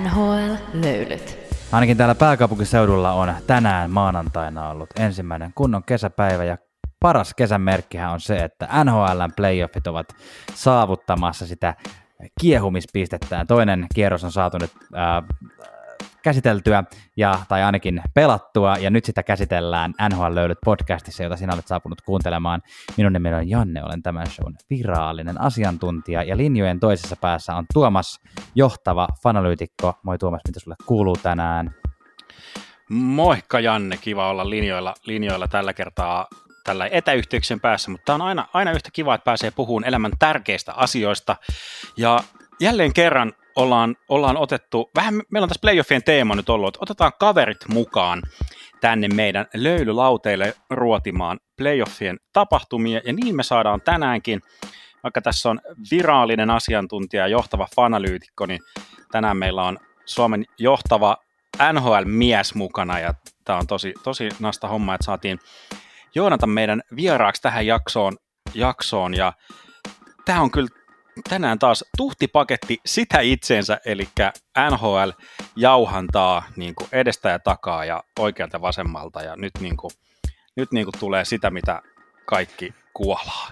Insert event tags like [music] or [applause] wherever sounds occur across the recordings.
NHL-löylyt. Ainakin täällä pääkaupunkiseudulla on tänään maanantaina ollut ensimmäinen kunnon kesäpäivä ja paras kesän merkkihän on se, että NHLn playoffit ovat saavuttamassa sitä kiehumispistettä. Toinen kierros on saatu nyt äh, käsiteltyä ja, tai ainakin pelattua, ja nyt sitä käsitellään NHL Löydyt podcastissa, jota sinä olet saapunut kuuntelemaan. Minun nimeni on Janne, olen tämän shown virallinen asiantuntija, ja linjojen toisessa päässä on Tuomas, johtava fanalyytikko. Moi Tuomas, mitä sulle kuuluu tänään? Moikka Janne, kiva olla linjoilla, linjoilla tällä kertaa tällä etäyhteyksien päässä, mutta on aina, aina yhtä kiva, että pääsee puhumaan elämän tärkeistä asioista. Ja jälleen kerran ollaan, ollaan otettu, vähän meillä on tässä playoffien teema nyt ollut, että otetaan kaverit mukaan tänne meidän löylylauteille ruotimaan playoffien tapahtumia, ja niin me saadaan tänäänkin, vaikka tässä on virallinen asiantuntija ja johtava fanalyytikko, niin tänään meillä on Suomen johtava NHL-mies mukana, ja tämä on tosi, tosi nasta homma, että saatiin Joonatan meidän vieraaksi tähän jaksoon, jaksoon. Ja tämä on kyllä tänään taas tuhtipaketti sitä itseensä, eli NHL jauhantaa niin kuin edestä ja takaa ja oikealta vasemmalta, ja nyt, niin kuin, nyt niin kuin tulee sitä, mitä kaikki kuolaa.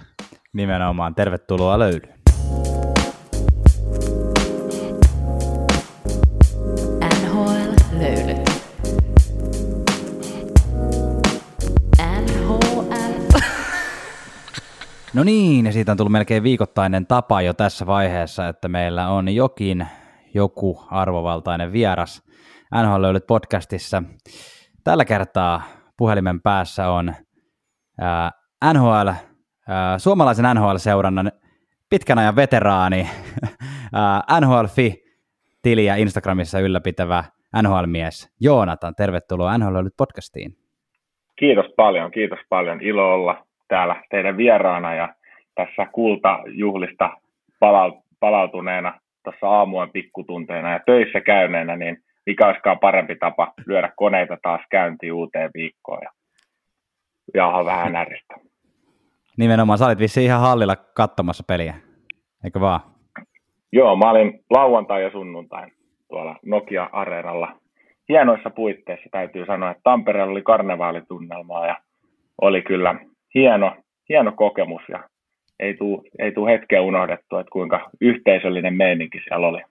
Nimenomaan, tervetuloa löydy. No niin, ja siitä on tullut melkein viikoittainen tapa jo tässä vaiheessa, että meillä on jokin, joku arvovaltainen vieras NHL Löylyt podcastissa. Tällä kertaa puhelimen päässä on ää, NHL, ää, suomalaisen NHL-seurannan pitkän ajan veteraani, [laughs] ää, NHL-fi-tiliä Instagramissa ylläpitävä NHL-mies Joonatan. Tervetuloa NHL Löylyt podcastiin. Kiitos paljon, kiitos paljon. Ilo olla täällä teidän vieraana ja tässä kultajuhlista palautuneena tuossa aamujen pikkutunteina ja töissä käyneenä, niin mikä olisikaan parempi tapa lyödä koneita taas käyntiin uuteen viikkoon ja jauhaa vähän näristä. Nimenomaan, sä olit vissiin ihan hallilla katsomassa peliä, eikö vaan? Joo, mä olin lauantai ja sunnuntain tuolla Nokia Areenalla hienoissa puitteissa täytyy sanoa, että Tampereella oli karnevaalitunnelmaa ja oli kyllä hieno, hieno kokemus ja ei tule ei tuu hetkeä unohdettu, että kuinka yhteisöllinen meininki siellä oli.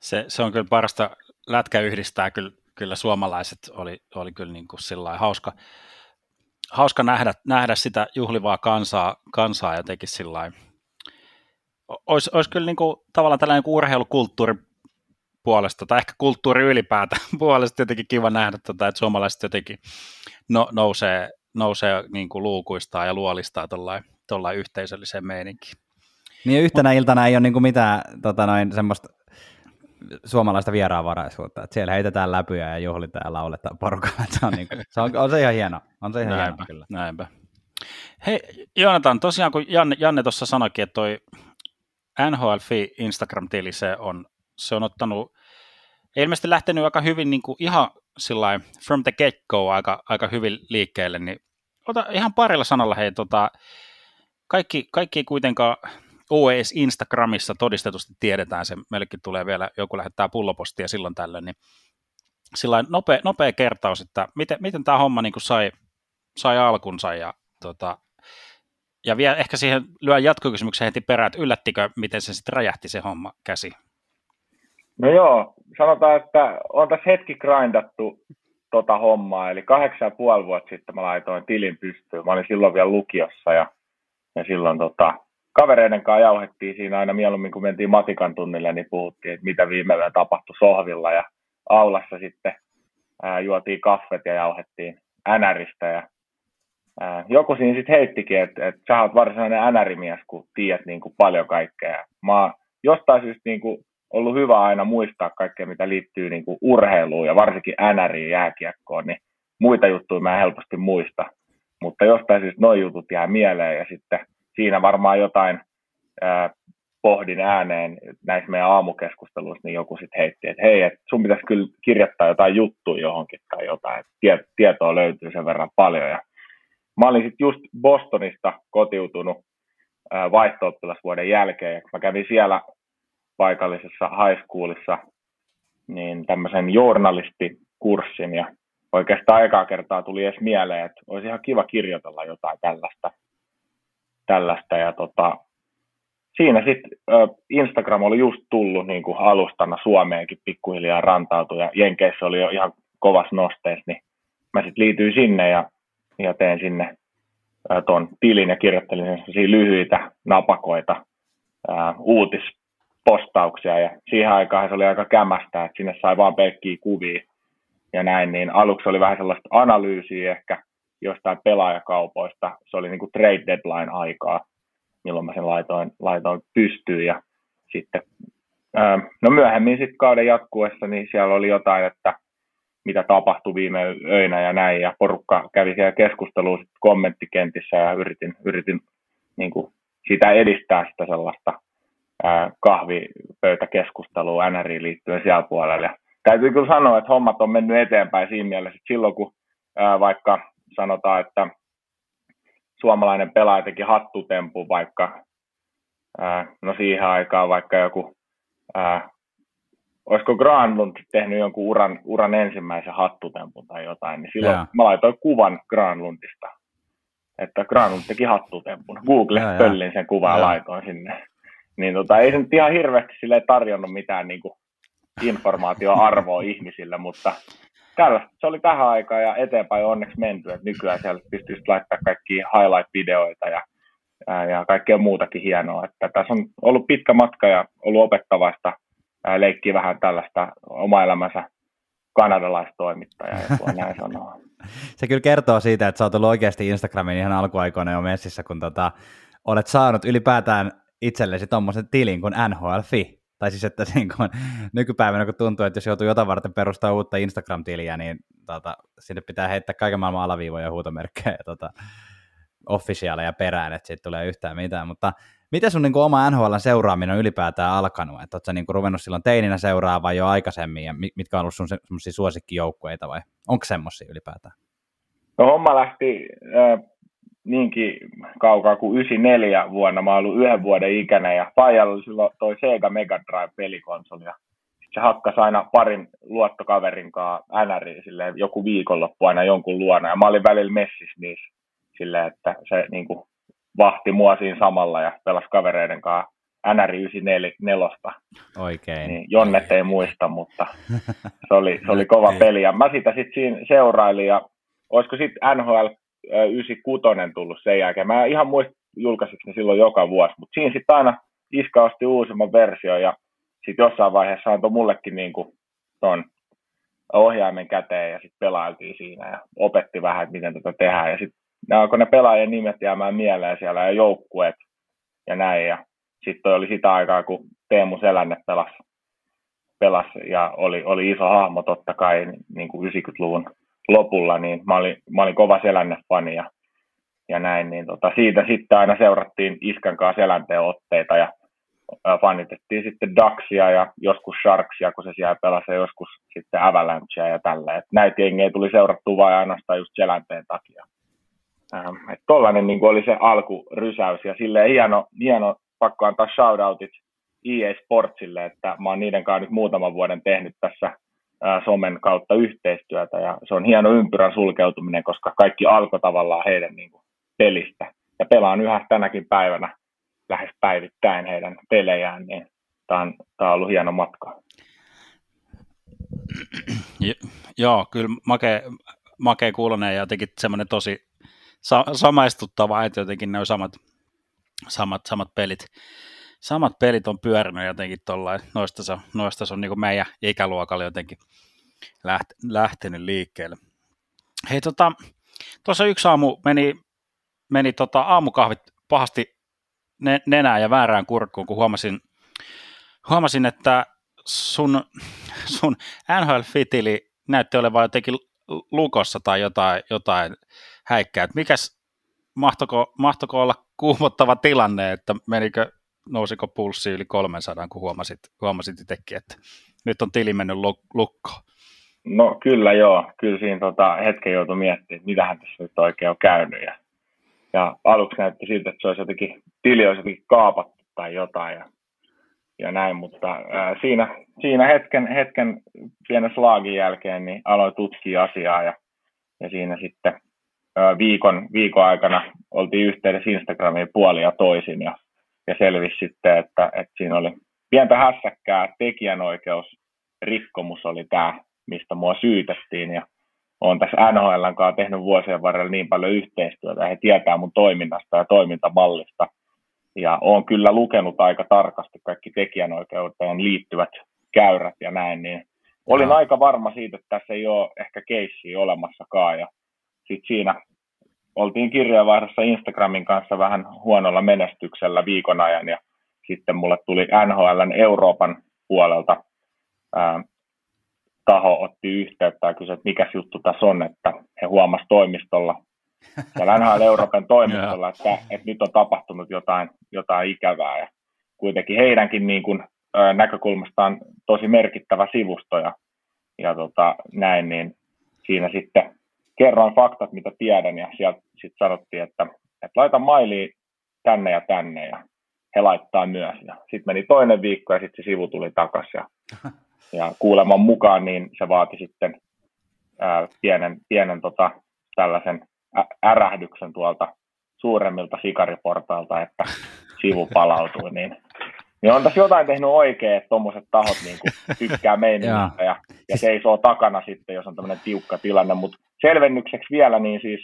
Se, se on kyllä parasta, lätkä yhdistää kyllä, kyllä suomalaiset, oli, oli kyllä niin kuin sillä hauska, hauska nähdä, nähdä sitä juhlivaa kansaa, kansaa jotenkin sillä olisi, olisi kyllä niin kuin, tavallaan tällainen niin urheilukulttuuri puolesta, tai ehkä kulttuuri ylipäätään [laughs] puolesta jotenkin kiva nähdä, tota, että suomalaiset jotenkin no, nousee, nousee niin kuin luukuistaa ja luolistaa tuollain yhteisölliseen meininkiin. Niin yhtenä iltana ei ole niin kuin mitään tota noin, semmoista suomalaista vieraanvaraisuutta, että siellä heitetään läpyjä ja juhlitaan ja lauletaan porukalla. [laughs] Se on, niin kuin, se on, on, se ihan hieno. On se ihan näinpä, hieno kyllä. Näinpä. Hei Joonatan, tosiaan kun Janne, Janne tuossa sanoikin, että toi NHL Instagram-tili se on, se on ottanut, ilmeisesti lähtenyt aika hyvin niin kuin ihan sillä from the get-go aika, aika hyvin liikkeelle, niin ota ihan parilla sanalla hei, tota, kaikki, kaikki ei kuitenkaan OES Instagramissa todistetusti tiedetään, se meillekin tulee vielä, joku lähettää pullopostia silloin tällöin, niin sillä nopea, nopea kertaus, että miten, miten tämä homma niin kuin sai, sai alkunsa ja, tota, ja vielä ehkä siihen lyön jatkokysymyksen heti perään, että yllättikö, miten se sitten räjähti se homma käsi? No joo, sanotaan, että on tässä hetki grindattu tota hommaa, eli kahdeksan ja puoli vuotta sitten mä laitoin tilin pystyyn. Mä olin silloin vielä lukiossa ja, ja silloin tota, kavereiden kanssa jauhettiin siinä aina mieluummin, kun mentiin matikan tunnille, niin puhuttiin, että mitä viime yönä tapahtui sohvilla ja aulassa sitten ää, juotiin kaffet ja jauhettiin NRistä ja ää, joku siinä sitten heittikin, että, että sä oot varsinainen NR-mies, kun tiedät niin kuin paljon kaikkea. Mä jostain syystä niin kuin ollut hyvä aina muistaa kaikkea, mitä liittyy niin kuin urheiluun ja varsinkin NRiin jääkiekkoon, niin muita juttuja mä en helposti muista. Mutta jostain syystä nuo jutut jää mieleen ja sitten siinä varmaan jotain ää, pohdin ääneen näissä meidän aamukeskusteluissa, niin joku sitten heitti, että hei, että sun pitäisi kyllä kirjoittaa jotain juttuja johonkin tai jotain, että tietoa löytyy sen verran paljon. Ja mä olin sitten just Bostonista kotiutunut vaihto jälkeen, ja mä kävin siellä paikallisessa high schoolissa niin tämmöisen journalistikurssin ja oikeastaan aikaa kertaa tuli edes mieleen, että olisi ihan kiva kirjoitella jotain tällaista. tällaista ja tota, siinä sitten Instagram oli just tullut niin kuin alustana Suomeenkin pikkuhiljaa rantautui ja Jenkeissä oli jo ihan kovas nosteessa, niin mä sitten liityin sinne ja, ja tein sinne tuon tilin ja kirjoittelin lyhyitä napakoita ää, uutispostauksia ja siihen aikaan se oli aika kämästä, että sinne sai vaan pelkkiä kuvia ja näin, niin aluksi oli vähän sellaista analyysiä ehkä jostain pelaajakaupoista, se oli niin kuin trade deadline aikaa, milloin mä sen laitoin, laitoin pystyyn ja sitten no myöhemmin sitten kauden jatkuessa, niin siellä oli jotain, että mitä tapahtui viime öinä ja näin, ja porukka kävi siellä keskustelua kommenttikentissä ja yritin, yritin niin kuin sitä edistää sitä sellaista kahvipöytäkeskustelua NRI liittyen siellä puolella. Ja täytyy kyllä sanoa, että hommat on mennyt eteenpäin siinä mielessä, että silloin kun ää, vaikka sanotaan, että suomalainen pelaaja teki hattutempu vaikka, ää, no siihen aikaan vaikka joku ää, olisiko Granlund tehnyt jonkun uran, uran ensimmäisen hattutempun tai jotain, niin silloin yeah. mä laitoin kuvan Granlundista. Että Granlund teki hattutempun. Google yeah, pöllin sen kuvan yeah. ja laitoin sinne. Niin tota, ei se nyt ihan hirveästi sille tarjonnut mitään niin kuin, informaatioarvoa [laughs] ihmisille, mutta tällaista se oli tähän aikaan ja eteenpäin onneksi menty, että nykyään siellä pystyy laittaa kaikki highlight-videoita ja, ja kaikkea muutakin hienoa. Että tässä on ollut pitkä matka ja ollut opettavaista leikkii vähän tällaista oma elämänsä kanadalaistoimittajaa, jos voi näin sanoa. [laughs] Se kyllä kertoo siitä, että sä oot ollut oikeasti Instagramin ihan alkuaikoina jo messissä, kun tota, olet saanut ylipäätään itsellesi tuommoisen tilin kuin NHLFi. Tai siis, että [laughs] niin kun, nykypäivänä kun tuntuu, että jos joutuu jotain varten perustaa uutta Instagram-tiliä, niin tota, sinne pitää heittää kaiken maailman alaviivoja ja huutomerkkejä ja tota, officiaaleja perään, että siitä tulee yhtään mitään. Mutta Miten sun niin kuin, oma NHL seuraaminen on ylipäätään alkanut? Että ootko niin kuin, ruvennut silloin teininä seuraa vai jo aikaisemmin, ja mitkä on ollut sun semmoisia suosikkijoukkueita vai onko semmoisia ylipäätään? No homma lähti äh, niinkin kaukaa kuin 94 vuonna. Mä oon ollut yhden vuoden ikäinen ja Pajalla oli silloin toi Sega Mega Drive pelikonsoli. Ja se hakkasi aina parin luottokaverin kanssa NRI silleen, joku viikonloppu aina jonkun luona. Ja mä olin välillä messissä niissä silleen, että se niin kuin, vahti mua siinä samalla ja pelasi kavereiden kanssa NR 94. Oikein. Niin Jonnet ei muista, mutta se oli, se oli kova [laughs] peli. Ja mä sitä sitten siinä seurailin ja olisiko sitten NHL 96 tullut sen jälkeen. Mä ihan muista julkaisiksi ne silloin joka vuosi, mutta siinä sitten aina Iska osti uusimman versio ja sitten jossain vaiheessa antoi mullekin niin kuin ton ohjaimen käteen ja sitten pelailtiin siinä ja opetti vähän, että miten tätä tehdään. Ja sitten ne alkoi ne pelaajien nimet jäämään mieleen siellä ja joukkueet ja näin. Ja sitten oli sitä aikaa, kun Teemu Selänne pelasi, pelasi ja oli, oli iso hahmo totta kai niin kuin 90-luvun lopulla, niin mä olin, mä olin kova Selänne-fani ja, ja näin, niin tota, siitä sitten aina seurattiin Iskan kanssa Selänteen otteita ja fanitettiin sitten Daxia ja joskus Sharksia, kun se siellä pelasi ja joskus sitten Avalanchea ja tällä. Et näitä jengejä tuli seurattua vain ainoastaan just Selänteen takia. Ähm, että tollainen niin oli se alkurysäys ja silleen hieno, hieno pakko antaa shoutoutit EA Sportsille, että mä oon niiden kanssa nyt muutaman vuoden tehnyt tässä somen kautta yhteistyötä ja se on hieno ympyrän sulkeutuminen, koska kaikki alkoi tavallaan heidän niin kuin, pelistä ja pelaan yhä tänäkin päivänä lähes päivittäin heidän pelejään, niin tämä on, tää on ollut hieno matka. joo, kyllä makea, makea kuulonen ja jotenkin semmoinen tosi sa- samaistuttavaa, että jotenkin ne on samat, samat, samat pelit. Samat pelit on pyörinyt jotenkin tuolla, noista se, noista se on niin meidän ikäluokalle jotenkin läht, lähtenyt liikkeelle. Hei tota, yksi aamu meni, meni tota aamukahvit pahasti nenään ja väärään kurkkuun, kun huomasin, huomasin että sun, sun NHL-fitili näytti olevan jotenkin lukossa tai jotain, jotain häikkää. Mikäs, mahtoko, mahtoko olla kuumottava tilanne, että menikö, nousiko pulssi yli 300, kun huomasit, huomasit itsekin, että nyt on tili mennyt lukkoon? No kyllä joo, kyllä siinä tota, hetken joutui miettimään, että mitähän tässä nyt oikein on käynyt. Ja, ja aluksi näytti siltä, että se olisi jotenkin, tili olisi jotenkin kaapattu tai jotain. Ja ja näin, mutta ää, siinä, siinä hetken, hetken pienen slaagin jälkeen niin aloin tutkia asiaa ja, ja siinä sitten ää, viikon, viikon aikana oltiin yhteydessä Instagramiin puoli ja toisin ja, ja selvisi sitten, että, että siinä oli pientä hässäkkää, tekijänoikeus, rikkomus oli tämä, mistä mua syytettiin ja olen tässä NHL kanssa tehnyt vuosien varrella niin paljon yhteistyötä ja he tietää mun toiminnasta ja toimintamallista – ja olen kyllä lukenut aika tarkasti kaikki tekijänoikeuteen liittyvät käyrät ja näin, niin olin no. aika varma siitä, että tässä ei ole ehkä keissiä olemassakaan. Ja sitten siinä oltiin kirjeenvaihdossa Instagramin kanssa vähän huonolla menestyksellä viikon ajan ja sitten mulle tuli NHLn Euroopan puolelta ää, taho otti yhteyttä ja kysyi, että mikä juttu tässä on, että he huomasivat toimistolla ja NHL Euroopan toimistolla, että, että nyt on tapahtunut jotain, jotain ikävää. Ja kuitenkin heidänkin niin kuin, näkökulmastaan tosi merkittävä sivusto ja, ja tota, näin, niin siinä sitten kerroin faktat, mitä tiedän ja sieltä sitten sanottiin, että, että laita mailiin tänne ja tänne ja he laittaa myös. Ja sitten meni toinen viikko ja sitten se sivu tuli takaisin ja, [laughs] ja kuuleman mukaan niin se vaati sitten ää, pienen, pienen tota, tällaisen ärähdyksen tuolta suuremmilta sikariportailta, että sivu [laughs] palautui, niin, niin on tässä jotain tehnyt oikein, että tuommoiset tahot niin kuin, [laughs] tykkää meiningistä ja, ja seisoo takana sitten, jos on tämmöinen tiukka tilanne, mutta selvennykseksi vielä, niin siis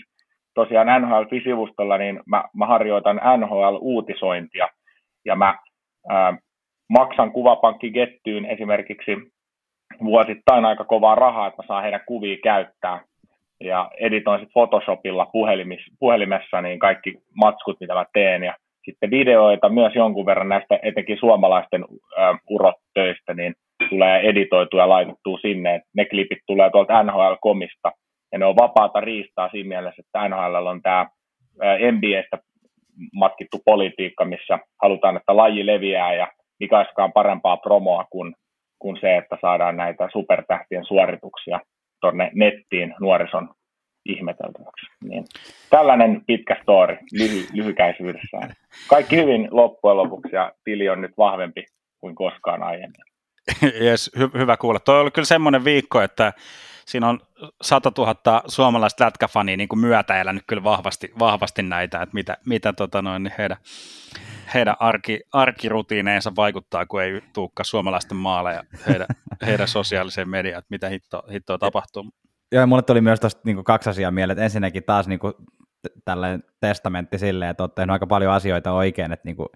tosiaan NHL-sivustolla, niin mä, mä harjoitan NHL-uutisointia, ja mä ää, maksan kuvapankki Gettyyn esimerkiksi vuosittain aika kovaa rahaa, että mä saan heidän kuvia käyttää, ja editoin sitten Photoshopilla puhelimessa niin kaikki matskut, mitä mä teen, ja sitten videoita myös jonkun verran näistä etenkin suomalaisten ä, urottöistä, niin tulee editoitua ja laitettua sinne, ne klipit tulee tuolta NHL-komista, ja ne on vapaata riistaa siinä mielessä, että NHL on tämä NBAstä matkittu politiikka, missä halutaan, että laji leviää, ja mikä olisikaan parempaa promoa kuin, kuin se, että saadaan näitä supertähtien suorituksia tuonne nettiin nuorison ihmeteltäväksi. Niin, tällainen pitkä story lyhy, lyhykäisyydessään. Kaikki hyvin loppujen lopuksi ja tili on nyt vahvempi kuin koskaan aiemmin. [laughs] Yes, hy- hyvä kuulla. Tuo oli kyllä semmoinen viikko, että siinä on 100 000 suomalaista lätkäfania niin kuin myötä elänyt kyllä vahvasti, vahvasti näitä, että mitä, mitä tota noin, niin heidän, heidän arki, arkirutiineensa vaikuttaa, kun ei tuukka suomalaisten maaleja heidän, heidän sosiaaliseen mediaan, että mitä hittoa, hittoa tapahtuu. Joo, mulle tuli myös tuosta niin kaksi asiaa mieleen, että ensinnäkin taas niin kuin, tällainen testamentti silleen, että olet tehnyt aika paljon asioita oikein, että niin kuin,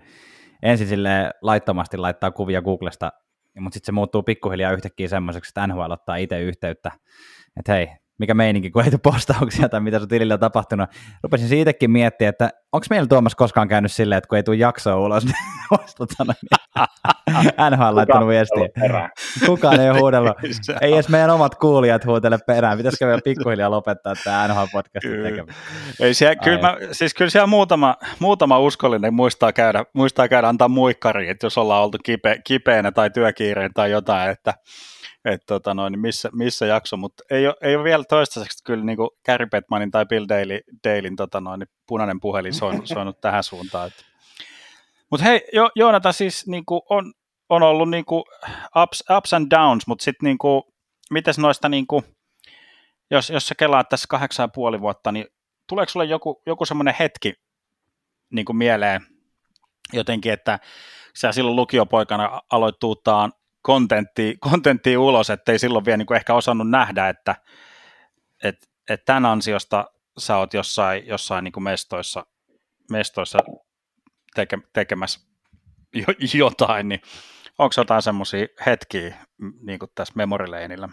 ensin sille laittomasti laittaa kuvia Googlesta, mutta sitten se muuttuu pikkuhiljaa yhtäkkiä semmoiseksi, että NHL ottaa itse yhteyttä, että hei, mikä meininki, kun ei tule postauksia tai mitä sun tilillä on tapahtunut. Rupesin siitäkin miettiä, että onko meillä Tuomas koskaan käynyt silleen, että kun ei tule jaksoa ulos, [laughs] niin vastutaan, niin NHL laittanut viestiä. Kukaan ei ole huudellut. [laughs] ei edes meidän omat kuulijat huutele perään. Pitäisikö vielä pikkuhiljaa lopettaa tämä NHL-podcastin tekeminen? Ei siellä, kyllä, mä, siis kyllä siellä muutama, muutama uskollinen muistaa käydä, muistaa käydä antaa muikkari, että jos ollaan oltu kipe, kipeänä tai työkiireen tai jotain, että että tota noin, niin missä, missä jakso, mutta ei ole, ei ole vielä toistaiseksi kyllä niin Gary Bettmanin tai Bill Daly, Dalyn tota noin, niin punainen puhelin soinut, [laughs] soinut tähän suuntaan. Mutta hei, jo, Joonata siis niin kuin on, on ollut niin kuin ups, ups and downs, mutta sitten niin mites noista, niin kuin, jos, jos sä kelaat tässä kahdeksan ja puoli vuotta, niin tuleeko sulle joku, joku semmoinen hetki niin kuin mieleen jotenkin, että sä silloin lukiopoikana aloit tuuttaan kontenttia, kontenttia ulos, ettei silloin vielä niin kuin ehkä osannut nähdä, että et, et tämän ansiosta sä oot jossain, jossain niin kuin mestoissa, mestoissa teke, tekemässä jo, jotain, niin onko jotain semmoisia hetkiä niin kuin tässä memorileinillä?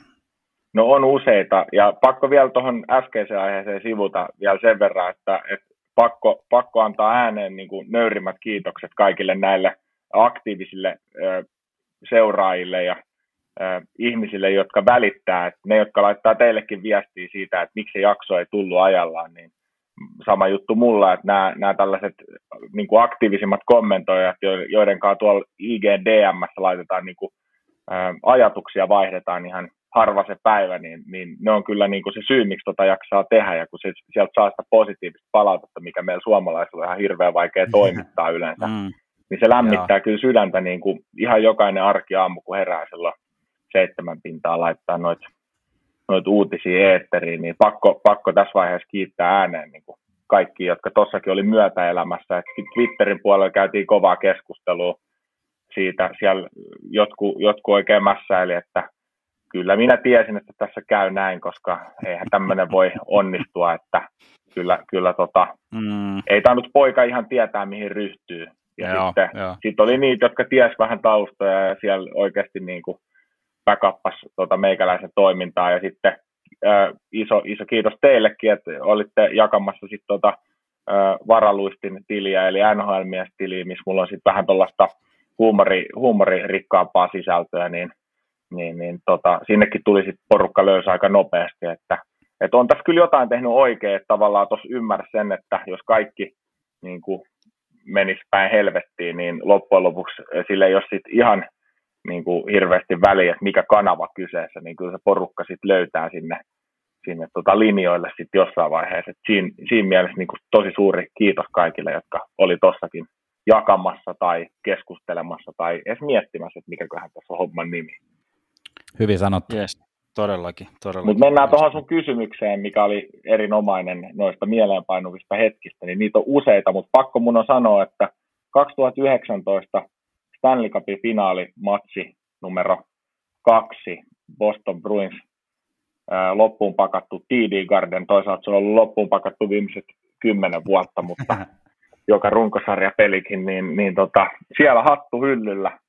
No on useita, ja pakko vielä tuohon äskeiseen aiheeseen sivuta vielä sen verran, että, että pakko, pakko antaa ääneen niin kuin nöyrimmät kiitokset kaikille näille aktiivisille seuraajille ja äh, ihmisille, jotka välittää, että ne, jotka laittaa teillekin viestiä siitä, että miksi se jakso ei tullut ajallaan, niin sama juttu mulla, että nämä, nämä tällaiset niin kuin aktiivisimmat kommentoijat, joiden kanssa tuolla IGDM laitetaan niin kuin, ä, ajatuksia, vaihdetaan ihan harva se päivä, niin, niin ne on kyllä niin kuin se syy, miksi tota jaksaa tehdä, ja kun se, sieltä saa sitä positiivista palautetta, mikä meillä suomalaisilla on ihan hirveän vaikea [laughs] toimittaa yleensä, mm niin se lämmittää Joo. kyllä sydäntä niin kuin ihan jokainen arki aamu, kun herää silloin seitsemän pintaa laittaa noita noit uutisia eetteriin, niin pakko, pakko tässä vaiheessa kiittää ääneen niin kuin kaikki, jotka tuossakin oli myötäelämässä. Et Twitterin puolella käytiin kovaa keskustelua siitä, siellä jotkut, jotkut oikein mässäili, että kyllä minä tiesin, että tässä käy näin, koska eihän tämmöinen voi onnistua, että kyllä, kyllä tota, mm. ei tainnut poika ihan tietää, mihin ryhtyy. Ja joo, sitten sit oli niitä, jotka ties vähän taustoja ja siellä oikeasti niin kuin backuppas tota meikäläisen toimintaa. Ja sitten ää, iso, iso kiitos teillekin, että olitte jakamassa sitten tota, ää, varaluistin tiliä eli NHL-mies-tiliä, missä mulla on sitten vähän tuollaista huumori, huumoririkkaampaa sisältöä, niin, niin, niin tota, sinnekin tuli sitten porukka löysi aika nopeasti, että, että on tässä kyllä jotain tehnyt oikein, että tavallaan tuossa ymmärrä sen, että jos kaikki niin kuin menisi päin helvettiin, niin loppujen lopuksi sille ei ole sit ihan niin kuin hirveästi väliä, että mikä kanava kyseessä, niin kyllä se porukka sitten löytää sinne, sinne tota linjoille sitten jossain vaiheessa. Et siinä, siinä mielessä niin kuin tosi suuri kiitos kaikille, jotka oli tossakin jakamassa tai keskustelemassa tai edes miettimässä, että mikäköhän tässä on homman nimi. Hyvin sanottu. Yes, todellakin. todellakin. Mutta mennään tuohon sun kysymykseen, mikä oli erinomainen noista mieleenpainuvista hetkistä, niin niitä on useita, mutta pakko mun on sanoa, että 2019 Stanley Cupin finaalimatsi numero kaksi, Boston Bruins loppuun pakattu TD Garden, toisaalta se on ollut loppuun pakattu viimeiset kymmenen vuotta, mutta [laughs] joka runkosarja pelikin, niin, niin tota, siellä hattu hyllyllä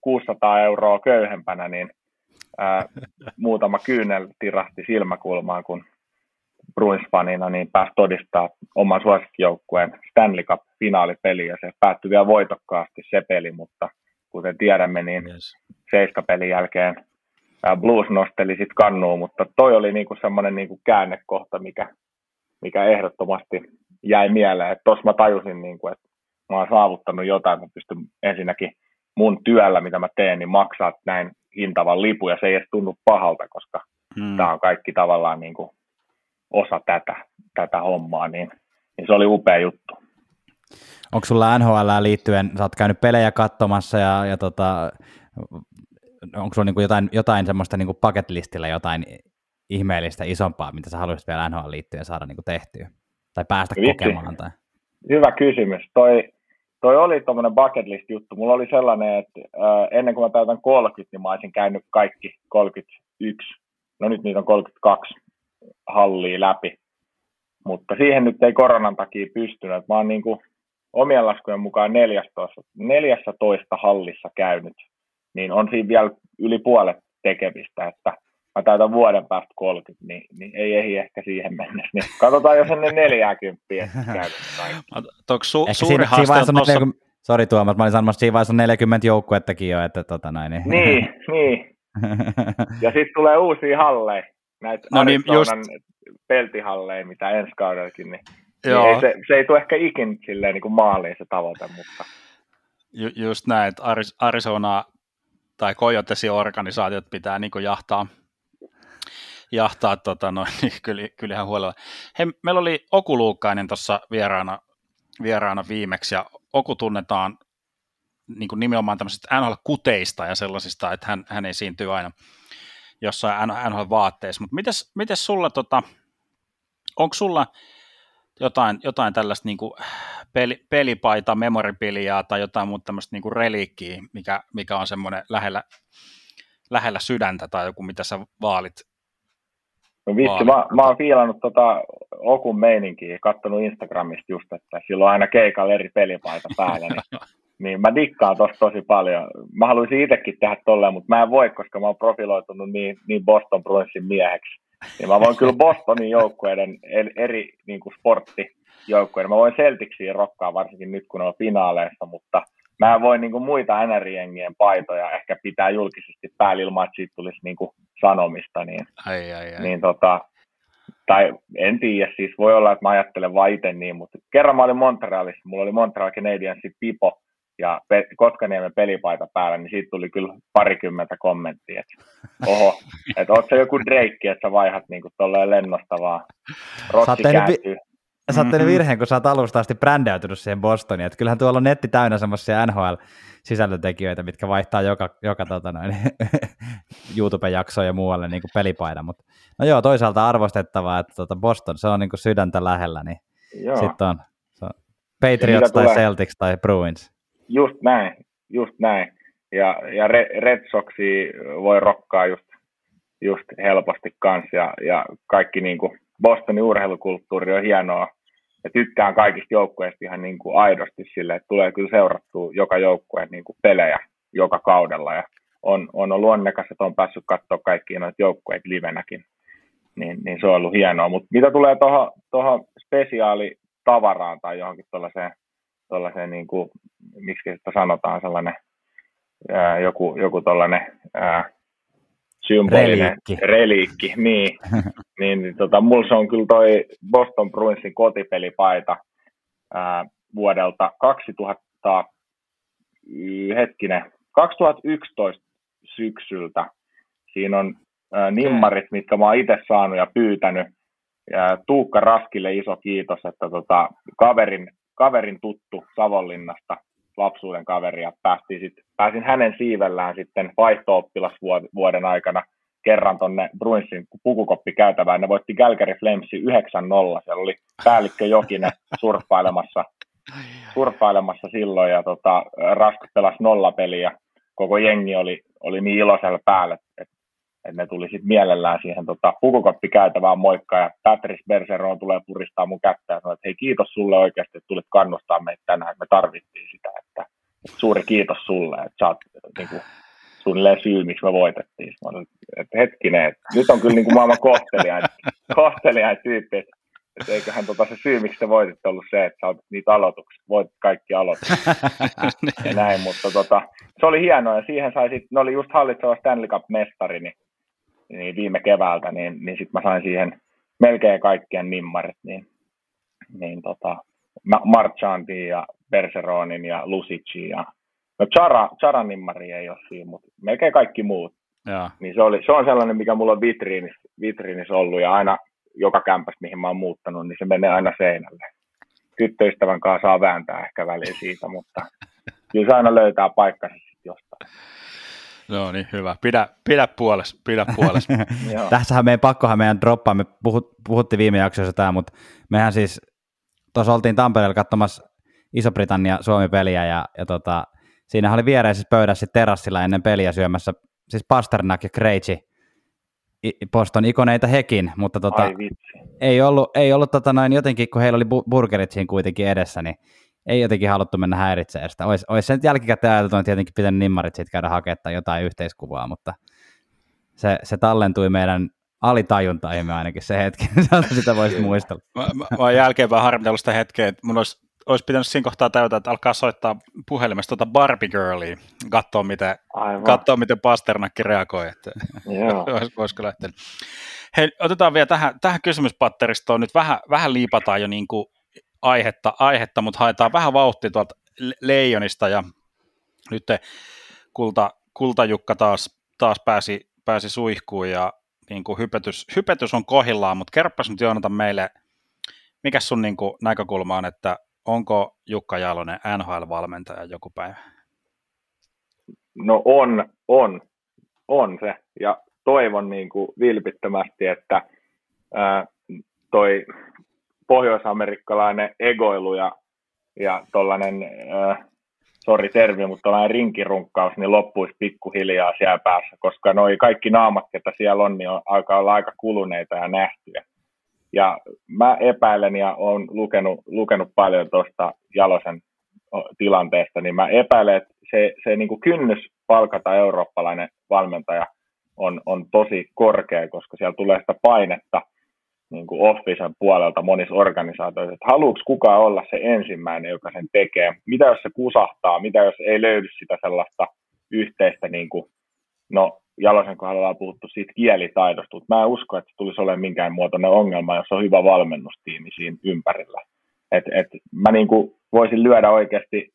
600 euroa köyhempänä, niin ää, muutama kyynel tirahti silmäkulmaan, kun Bruins-fanina niin pääsi todistaa oman suosikkijoukkueen Stanley Cup-finaalipeli, ja se päättyi vielä voitokkaasti se peli, mutta kuten tiedämme, niin yes. seiskapelin jälkeen Blues nosteli sitten kannuun, mutta toi oli niinku semmoinen niinku käännekohta, mikä, mikä ehdottomasti jäi mieleen. Tuossa mä tajusin, niinku, että mä oon saavuttanut jotain, mä pystyn ensinnäkin mun työllä, mitä mä teen, niin maksaa näin hintavan lipu, ja se ei edes tunnu pahalta, koska hmm. tämä on kaikki tavallaan niin kuin osa tätä, tätä hommaa, niin, niin se oli upea juttu. Onko sulla NHL liittyen, sä oot käynyt pelejä katsomassa ja, ja tota, onko sulla niinku jotain, jotain semmoista niinku bucket listillä jotain ihmeellistä isompaa, mitä sä haluaisit vielä NHL liittyen saada niinku tehtyä? Tai päästä Vitsi. kokemaan? Tai... Hyvä kysymys. Toi, toi oli tuommoinen bucket list juttu. Mulla oli sellainen, että äh, ennen kuin mä täytän 30, niin mä olisin käynyt kaikki 31. No nyt niitä on 32 hallia läpi. Mutta siihen nyt ei koronan takia pystynyt. Mä oon niin kuin omien laskujen mukaan 14, 14 hallissa käynyt, niin on siinä vielä yli puolet tekemistä, että mä täytän vuoden päästä 30, niin, niin ei ehdi ehkä siihen mennessä. Niin katsotaan, jos ennen 40 [laughs] su- suuri haaste on tuossa... 40... Sori Tuomas, mä olin sanomassa, että siinä vaiheessa on 40 joukkuettakin jo, että tota näin. Niin, niin. niin. [laughs] ja sitten tulee uusia halleja näitä no niin, just... peltihalleja, mitä ensi kaudellakin, niin, Joo. niin ei, se, se, ei tule ehkä ikin silleen niin kuin maaliin se tavoite, mutta... Ju, just näin, että Arizona tai Coyotesin-organisaatiot pitää niin kuin jahtaa, jahtaa tota noin, [laughs] niin kyllä, kyllähän huolella. Hei, meillä oli Oku Luukkainen tuossa vieraana, vieraana viimeksi, ja Oku tunnetaan niin kuin nimenomaan tämmöisistä NHL-kuteista ja sellaisista, että hän, hän esiintyy aina jossain NHL-vaatteissa, mutta mites, mites sulla, tota, onko sulla jotain, jotain tällaista niin kuin peli, pelipaita, memoripiliaa tai jotain muuta tämmöistä niin reliikkiä, mikä, mikä on semmoinen lähellä, lähellä sydäntä tai joku, mitä sä vaalit? No vitsi, mä, mä oon fiilannut tota Okun meininkiä, katsonut Instagramista just, että sillä on aina keikalla eri pelipaita päällä, niin [laughs] Niin mä dikkaan tosta tosi paljon. Mä haluaisin itsekin tehdä tolleen, mutta mä en voi, koska mä oon profiloitunut niin, niin Boston Bruinsin mieheksi. Niin mä voin kyllä Bostonin joukkueiden eri niin kuin sporttijoukkueiden. Mä voin Celticsiin rokkaa varsinkin nyt, kun on finaaleissa, mutta mä en voi niin kuin muita NR-jengien paitoja ehkä pitää julkisesti päällä ilman, että siitä tulisi niin kuin sanomista. Niin, ai, ai, ai. niin tota, tai en tiedä, siis voi olla, että mä ajattelen vain itse niin, mutta kerran mä olin Montrealissa, mulla oli Montreal Canadiensin pipo, ja Pe- Kotkaniemen pelipaita päällä, niin siitä tuli kyllä parikymmentä kommenttia, että oho, [laughs] että oot se joku Drake, että sä vaihat niinku tolleen lennosta vaan, rotsi kääntyy. Vi- saatte mm-hmm. virheen, kun sä oot alusta asti brändäytynyt siihen Bostoniin. Että kyllähän tuolla on netti täynnä semmoisia NHL-sisältötekijöitä, mitkä vaihtaa joka, joka tota noin, [laughs] YouTube-jaksoa ja muualle niin kuin. Mutta no joo, toisaalta arvostettavaa, että tota Boston, se on niin kuin sydäntä lähellä, niin sitten on, se on Patriots tai tulee? Celtics tai Bruins. Just näin, just näin. Ja, ja Red Soxi voi rokkaa just, just helposti kanssa ja, ja kaikki niin kuin Bostonin urheilukulttuuri on hienoa. Ja tykkään kaikista joukkueista ihan niin kuin aidosti sille, että tulee kyllä seurattua joka joukkueen niin kuin pelejä joka kaudella. Ja on, on ollut onnekas, että on päässyt katsoa kaikki noita joukkueita livenäkin. Niin, niin se on ollut hienoa. Mutta mitä tulee tuohon spesiaalitavaraan tai johonkin tuollaiseen, tuollaiseen niin kuin, miksi sitä sanotaan, sellainen ää, joku, joku tuollainen symbolinen reliikki, reliikki niin, [laughs] niin, niin tota, mulla se on kyllä toi Boston Bruinsin kotipelipaita ää, vuodelta 2000, hetkinen, 2011 syksyltä. Siinä on ää, nimmarit, mitkä mä oon itse saanut ja pyytänyt. Ja Tuukka Raskille iso kiitos, että tota, kaverin, kaverin tuttu Savonlinnasta lapsuuden kaveri ja päästiin sit, pääsin hänen siivellään sitten vaihto-oppilasvuoden aikana kerran tuonne Bruinsin pukukoppikäytävään. Ne voitti Calgary Flamesin 9-0. Siellä oli päällikkö Jokinen [laughs] surffailemassa, surffailemassa silloin ja tota, Rask pelasi nollapeliä. Koko jengi oli, oli niin iloisella päällä, että et ne tuli sitten mielellään siihen tota, pukukoppikäytävään moikka ja Patrice Bergeron tulee puristaa mun kättä ja sanoi, että hei kiitos sulle oikeasti, että tulit kannustaa meitä tänään, että me tarvittiin sitä, että suuri kiitos sulle, että sä oot niin kuin, suunnilleen syy, miksi me voitettiin. Mä olin, että hetkinen, että nyt on kyllä niin kuin maailman kohteliain, kohteliain tyyppi, että, että eiköhän tota se syy, miksi te voititte, ollut se, että sä oot niitä aloituksia, voitit kaikki aloituksia [laughs] ja näin, mutta tota, se oli hienoa ja siihen sai sitten, ne oli just hallitseva Stanley Cup-mestari, niin niin viime keväältä, niin, niin sitten mä sain siihen melkein kaikkien nimmarit, niin, niin tota, Marchandin ja Bergeronin ja Lusicin ja no Chara, Charan nimmari ei ole siinä, mutta melkein kaikki muut. Ja. Niin se, oli, se on sellainen, mikä mulla on vitriinissä, vitriinissä ollut ja aina joka kämpäs, mihin mä oon muuttanut, niin se menee aina seinälle. Tyttöystävän kanssa saa vääntää ehkä väliin siitä, mutta [laughs] kyllä se aina löytää paikkansa sitten jostain. No niin, hyvä. Pidä, pidä puolesta. Pidä puolesta. [laughs] Tässähän meidän pakkohan meidän droppaa, me puhut, puhuttiin viime jaksossa tämä, mutta mehän siis tuossa oltiin Tampereella katsomassa Iso-Britannia Suomi-peliä ja, ja tota, siinä oli viereisessä pöydässä terassilla ennen peliä syömässä siis Pasternak ja Krejci, Poston ikoneita hekin, mutta tota, ei ollut, ei ollut tota noin jotenkin, kun heillä oli burgerit siinä kuitenkin edessä, niin ei jotenkin haluttu mennä häiritsemään sitä. Ois, ois se nyt jälkikäteen ajateltu, että tietenkin pitänyt nimmarit siitä käydä hakemaan jotain yhteiskuvaa, mutta se, se tallentui meidän alitajuntaihme ainakin se hetki, [laughs] sitä voisi muistella. Mä, mä, mä oon jälkeenpäin harmitellut sitä hetkeä, että mun olisi, olisi pitänyt siinä kohtaa täytä, että alkaa soittaa puhelimesta tuota Barbie Girlia, katsoa miten, katsoa, miten Pasternakki reagoi, että [laughs] voisiko lähteä. Hei, otetaan vielä tähän, tähän kysymyspatteristoon, nyt. Vähän, vähän liipataan jo niin kuin aihetta, aihetta, mutta haetaan vähän vauhtia tuolta Leijonista ja nyt Kulta, Kultajukka taas, taas pääsi, pääsi suihkuun ja niin kuin hypetys, hypetys on kohillaan, mutta kerropas nyt Joonatan meille, mikä sun niin kuin näkökulma on, että onko Jukka Jalonen NHL-valmentaja joku päivä? No on, on, on se. Ja toivon niin kuin vilpittömästi, että ää, toi pohjoisamerikkalainen egoilu ja, ja tuollainen, äh, sori termi, mutta tuollainen rinkirunkkaus, niin loppuisi pikkuhiljaa siellä päässä, koska noi kaikki naamat, joita siellä on, niin on, alkaa olla aika kuluneita ja nähtyjä. Ja mä epäilen ja olen lukenut, lukenut paljon tuosta Jalosen tilanteesta, niin mä epäilen, että se, se niin kuin kynnys palkata eurooppalainen valmentaja on, on tosi korkea, koska siellä tulee sitä painetta – niin kuin officen puolelta monissa organisaatioissa, että haluuks kukaan olla se ensimmäinen, joka sen tekee. Mitä jos se kusahtaa, mitä jos ei löydy sitä sellaista yhteistä, niin kuin, no Jalosen kohdalla on puhuttu siitä kielitaidosta, mutta mä en usko, että se tulisi olemaan minkään muotoinen ongelma, jos on hyvä valmennustiimi siinä ympärillä. Et, et mä niin kuin voisin lyödä oikeasti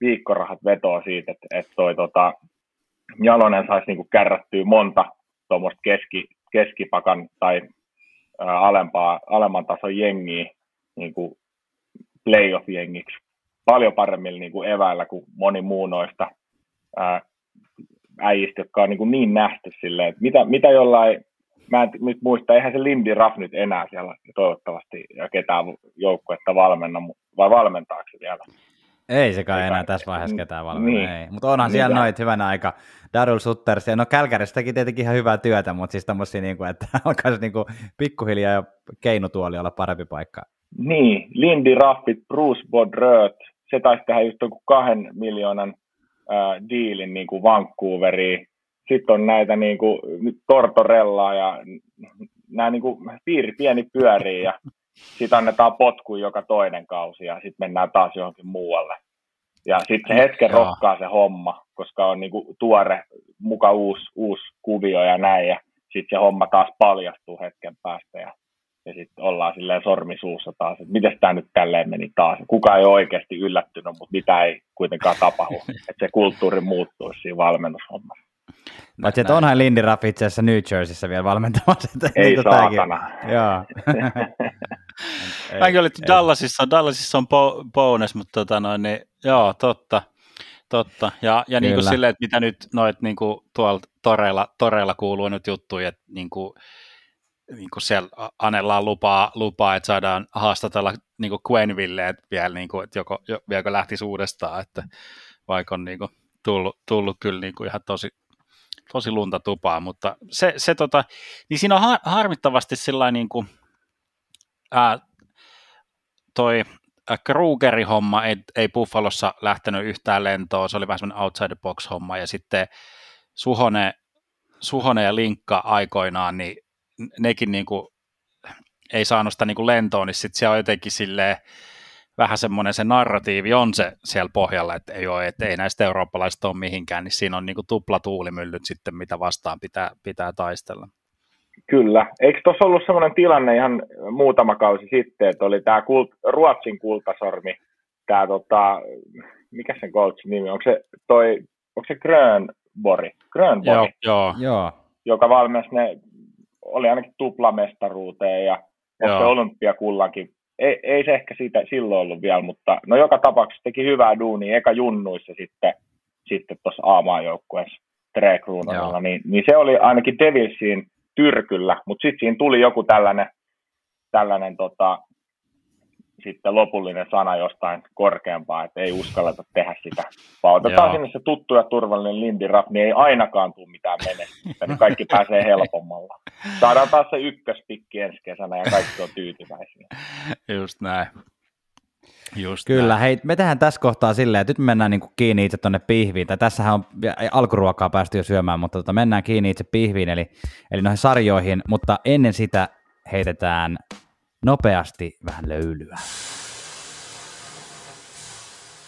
viikkorahat vetoa siitä, että, että toi tota, Jalonen saisi niin kärrättyä monta tuommoista keski, keskipakan tai alempaa, alemman tason jengiä niin kuin playoff-jengiksi paljon paremmilla niin kuin eväillä kuin moni muu noista ää, äijistä, jotka on niin, kuin niin nähty silleen, että mitä, mitä jollain, mä en nyt muista, eihän se Lindy Raff nyt enää siellä toivottavasti ja ketään joukkuetta valmenna, vai valmentaako se vielä? Ei sekaan ei enää tässä vaiheessa ketään valmenna, niin. ei. Mutta onhan niin siellä noit hyvänä aika. Daryl Sutters, ja no Kälkärissä teki tietenkin ihan hyvää työtä, mutta siis tommosia, niin kuin, että [laughs] alkaisi niin kuin pikkuhiljaa ja keinutuoli olla parempi paikka. Niin, Lindy Raffit, Bruce Bodröt, se taisi tehdä just kahden miljoonan äh, diilin niin kuin Vancouveriin. Sitten on näitä niin kuin, Tortorellaa ja nämä niin kuin, piiri pieni pyörii ja sitten annetaan potku joka toinen kausi ja sitten mennään taas johonkin muualle. Ja sitten se hetken rokkaa se homma, koska on niinku tuore, muka uusi, uusi kuvio ja näin. Ja sitten se homma taas paljastuu hetken päästä ja, ja sitten ollaan silleen sormisuussa taas, että miten tämä nyt tälleen meni taas. Kuka ei ole oikeasti yllättynyt, mutta mitä ei kuitenkaan tapahdu. [laughs] että se kulttuuri muuttuu siinä valmennushommassa. Paitsi, että onhan Lindy Ruff itse asiassa New Jerseyssä vielä valmentamassa. Ei niin saatana. Joo. [laughs] Mäkin olin Dallasissa, Dallasissa on bo- bonus, mutta tota noin, niin, joo, totta. Totta. Ja, ja niin kuin silleen, että mitä nyt noit niin kuin tuolla toreilla, toreilla kuuluu nyt juttuja, että niin kuin, niin kuin siellä anellaan lupaa, lupaa, että saadaan haastatella niin kuin Quenville, että vielä niin kuin, että joko, jo, vieläkö lähtisi uudestaan, että vaikka on niin kuin tullut, tullut kyllä niin kuin ihan tosi, tosi lunta tupaa, mutta se, se tota, niin siinä on har, harmittavasti sillä niin kuin, ää, toi Krugerin homma ei, ei Buffalossa lähtenyt yhtään lentoon, se oli vähän semmoinen outside box homma, ja sitten Suhone, Suhone ja Linkka aikoinaan, niin nekin niin kuin, ei saanut sitä niin kuin lentoon, niin sitten siellä on jotenkin silleen, vähän semmoinen se narratiivi on se siellä pohjalla, että ei, ole, että ei näistä eurooppalaisista ole mihinkään, niin siinä on niin kuin tupla tuulimyllyt sitten, mitä vastaan pitää, pitää taistella. Kyllä. Eikö tuossa ollut sellainen tilanne ihan muutama kausi sitten, että oli tämä kult, Ruotsin kultasormi, tämä tota, mikä sen coachin nimi, onko se toi, onko se Grönbori? Grönbori, joo, joo. joo. joka valmensi ne, oli ainakin tuplamestaruuteen ja se olympiakullankin. Ei, ei se ehkä siitä silloin ollut vielä, mutta no joka tapauksessa teki hyvää duunia, eka junnuissa sitten, sitten tuossa A-maajoukkueessa Trekruunalla, niin, niin, se oli ainakin Devilsiin tyrkyllä, mutta sitten siinä tuli joku tällainen, tällainen tota, sitten lopullinen sana jostain korkeampaa, että ei uskalleta tehdä sitä. Vaan otetaan Joo. sinne se tuttu ja turvallinen Lindy Raff, niin ei ainakaan tule mitään menestystä, niin kaikki pääsee [laughs] helpommalla. Saadaan taas se ykköspikki ensi kesänä ja kaikki on tyytyväisiä. Just näin. Just Kyllä, näin. hei, me tehdään tässä kohtaa silleen, että nyt me mennään niin kuin kiinni itse tuonne pihviin, tai tässähän on alkuruokaa päästy jo syömään, mutta tota, mennään kiinni itse pihviin, eli, eli noihin sarjoihin, mutta ennen sitä heitetään nopeasti vähän löylyä.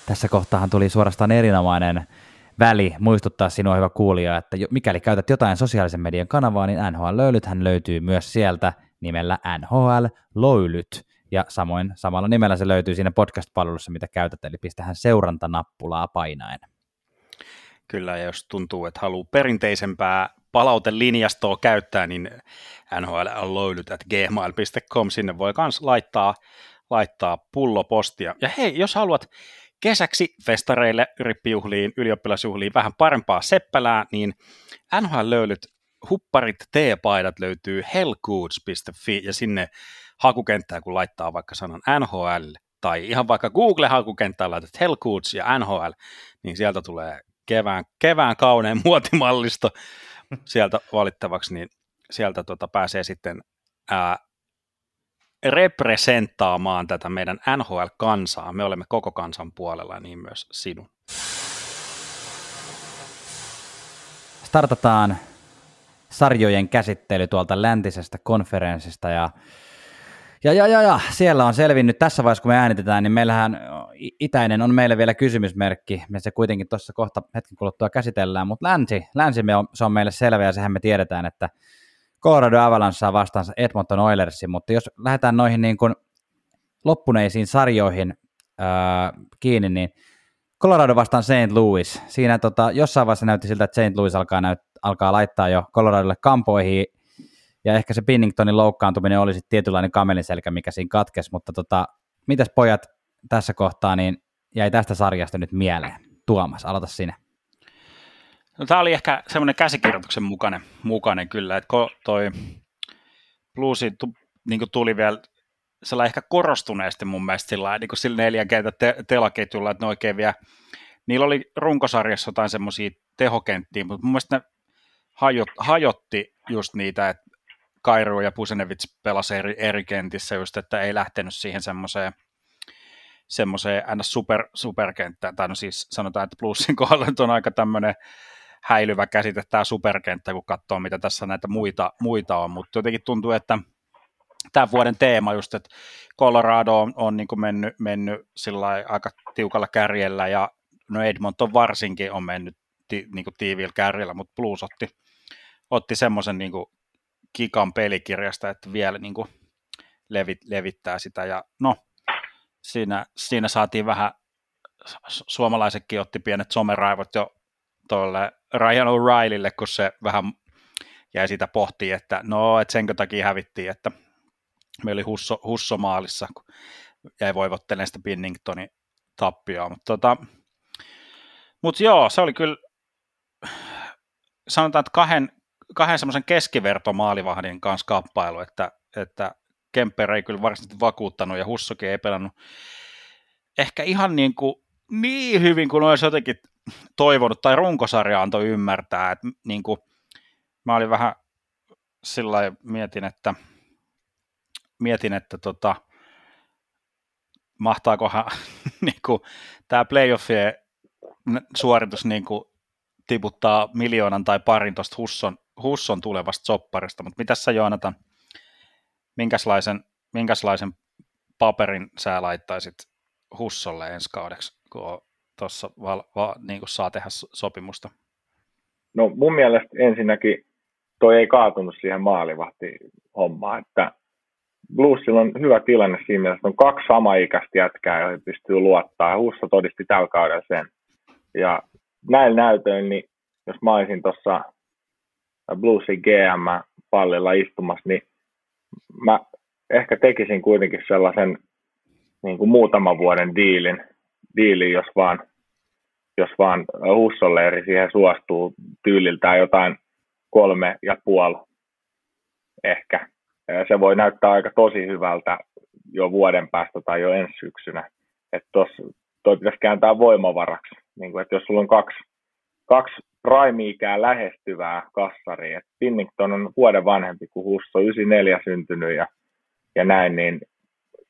Tässä kohtaahan tuli suorastaan erinomainen väli muistuttaa sinua, hyvä kuulija, että mikäli käytät jotain sosiaalisen median kanavaa, niin NHL-löylythän löytyy myös sieltä nimellä NHL-löylyt. Ja samoin samalla nimellä se löytyy siinä podcast-palvelussa, mitä käytät, eli pistähän seurantanappulaa painaen. Kyllä, jos tuntuu, että haluaa perinteisempää palautelinjastoa käyttää, niin nhlunloaded.gmail.com, sinne voi myös laittaa, laittaa pullopostia. Ja hei, jos haluat kesäksi festareille, rippijuhliin, ylioppilasjuhliin vähän parempaa seppälää, niin NHL löylyt hupparit, T-paidat löytyy hellgoods.fi ja sinne hakukenttään, kun laittaa vaikka sanan NHL tai ihan vaikka Google-hakukenttään laitat Hellcoods ja NHL, niin sieltä tulee kevään, kevään kauneen muotimallisto sieltä valittavaksi, niin sieltä tota pääsee sitten ää, representaamaan tätä meidän NHL-kansaa. Me olemme koko kansan puolella, niin myös sinun. Startataan sarjojen käsittely tuolta läntisestä konferenssista ja ja, ja, ja, ja, siellä on selvinnyt tässä vaiheessa, kun me äänitetään, niin meillähän itäinen on meille vielä kysymysmerkki. Me se kuitenkin tuossa kohta hetken kuluttua käsitellään, mutta länsi, länsi me on, se on meille selvä ja sehän me tiedetään, että Colorado Avalanche saa vastaansa Edmonton Oilersin, mutta jos lähdetään noihin niin kuin loppuneisiin sarjoihin ää, kiinni, niin Colorado vastaan St. Louis. Siinä tota, jossain vaiheessa näytti siltä, että St. Louis alkaa, näyt, alkaa laittaa jo Coloradolle kampoihin ja ehkä se Pinningtonin loukkaantuminen oli sitten tietynlainen kamelinselkä, mikä siinä katkesi, mutta tota, mitäs pojat tässä kohtaa, niin jäi tästä sarjasta nyt mieleen? Tuomas, aloita sinä. No, tämä oli ehkä semmoinen käsikirjoituksen mukainen, mukainen kyllä, että toi Bluesi niin tuli vielä sellainen ehkä korostuneesti mun mielestä sillä, niin kuin sillä neljän kentän te- telaketjulla, että ne oikein vielä, niillä oli runkosarjassa jotain semmoisia tehokenttiä, mutta mun mielestä ne hajot, hajotti just niitä, että Kairu ja Pusenevits pelasi eri, eri kentissä just, että ei lähtenyt siihen semmoiseen semmoiseen ns. Super, superkenttään, tai no siis sanotaan, että plussin kohdalla on aika tämmöinen häilyvä käsite tämä superkenttä, kun katsoo, mitä tässä näitä muita, muita on, mutta jotenkin tuntuu, että tämän vuoden teema just, että Colorado on, on niin mennyt, mennyt sillä aika tiukalla kärjellä ja no Edmonton varsinkin on mennyt ti, niin tiiviillä kärjellä, mutta Blues otti, otti semmoisen niin kikan pelikirjasta, että vielä niin kuin levit, levittää sitä. Ja no siinä, siinä saatiin vähän, suomalaisetkin otti pienet someraivot jo tuolle Ryan O'Reillylle, kun se vähän jäi sitä pohtii, että no, että senkö takia hävittiin, että me oli Husso, Husso maalissa, kun jäi voivottelemaan sitä Binningtonin tappioa, mutta tota, mut joo, se oli kyllä, sanotaan, että kahden, kahden semmoisen keskivertomaalivahdin kanssa kappailu, että, että Kemper ei kyllä varsinaisesti vakuuttanut ja Hussokin ei pelannut ehkä ihan niin, kuin, niin hyvin kuin olisi jotenkin toivonut, tai runkosarja antoi ymmärtää, että niin kuin, mä olin vähän sillä mietin, että mietin, että tota, mahtaakohan [laughs] niin kuin, tämä playoffien suoritus niin kuin, tiputtaa miljoonan tai parin tuosta Husson, Husson tulevasta sopparista, mutta mitä sä Joonatan, minkälaisen, minkälaisen paperin sä laittaisit Hussolle ensi kaudeksi, kun tuossa niin saa tehdä sopimusta? No mun mielestä ensinnäkin toi ei kaatunut siihen maalivahti hommaan, että Bluesilla on hyvä tilanne siinä mielessä, että on kaksi samaikäistä jätkää, joihin pystyy luottaa, ja Husso todisti tällä kaudella sen. Ja näillä näytöillä, niin jos mä olisin tuossa Bluesin GM-pallilla istumassa, niin mä ehkä tekisin kuitenkin sellaisen niin kuin muutaman vuoden diilin, diilin jos vaan, jos vaan Hussolleeri siihen suostuu tyyliltään jotain kolme ja puoli ehkä. Se voi näyttää aika tosi hyvältä jo vuoden päästä tai jo ensi syksynä. Että tuossa toi pitäisi kääntää voimavaraksi. Niin kuin, että jos sulla on kaksi, kaksi prime-ikää lähestyvää kassaria, Pinnington on vuoden vanhempi kuin Husso, 94 syntynyt ja, ja näin, niin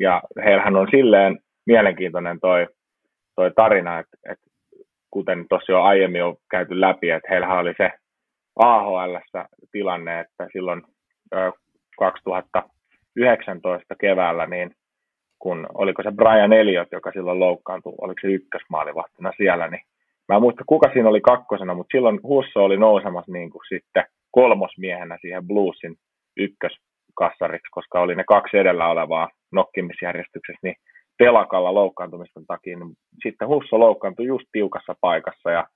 ja heillähän on silleen mielenkiintoinen toi, toi tarina, että, että kuten tuossa jo aiemmin on käyty läpi, että heillähän oli se AHL tilanne, että silloin 2019 keväällä, niin kun oliko se Brian Elliot, joka silloin loukkaantui, oliko se ykkösmaalivahtina siellä, niin mä en muista kuka siinä oli kakkosena, mutta silloin Husso oli nousemassa niin kuin sitten kolmosmiehenä siihen Bluesin ykköskassariksi, koska oli ne kaksi edellä olevaa nokkimisjärjestyksessä, niin telakalla loukkaantumisten takia, niin sitten Husso loukkaantui just tiukassa paikassa ja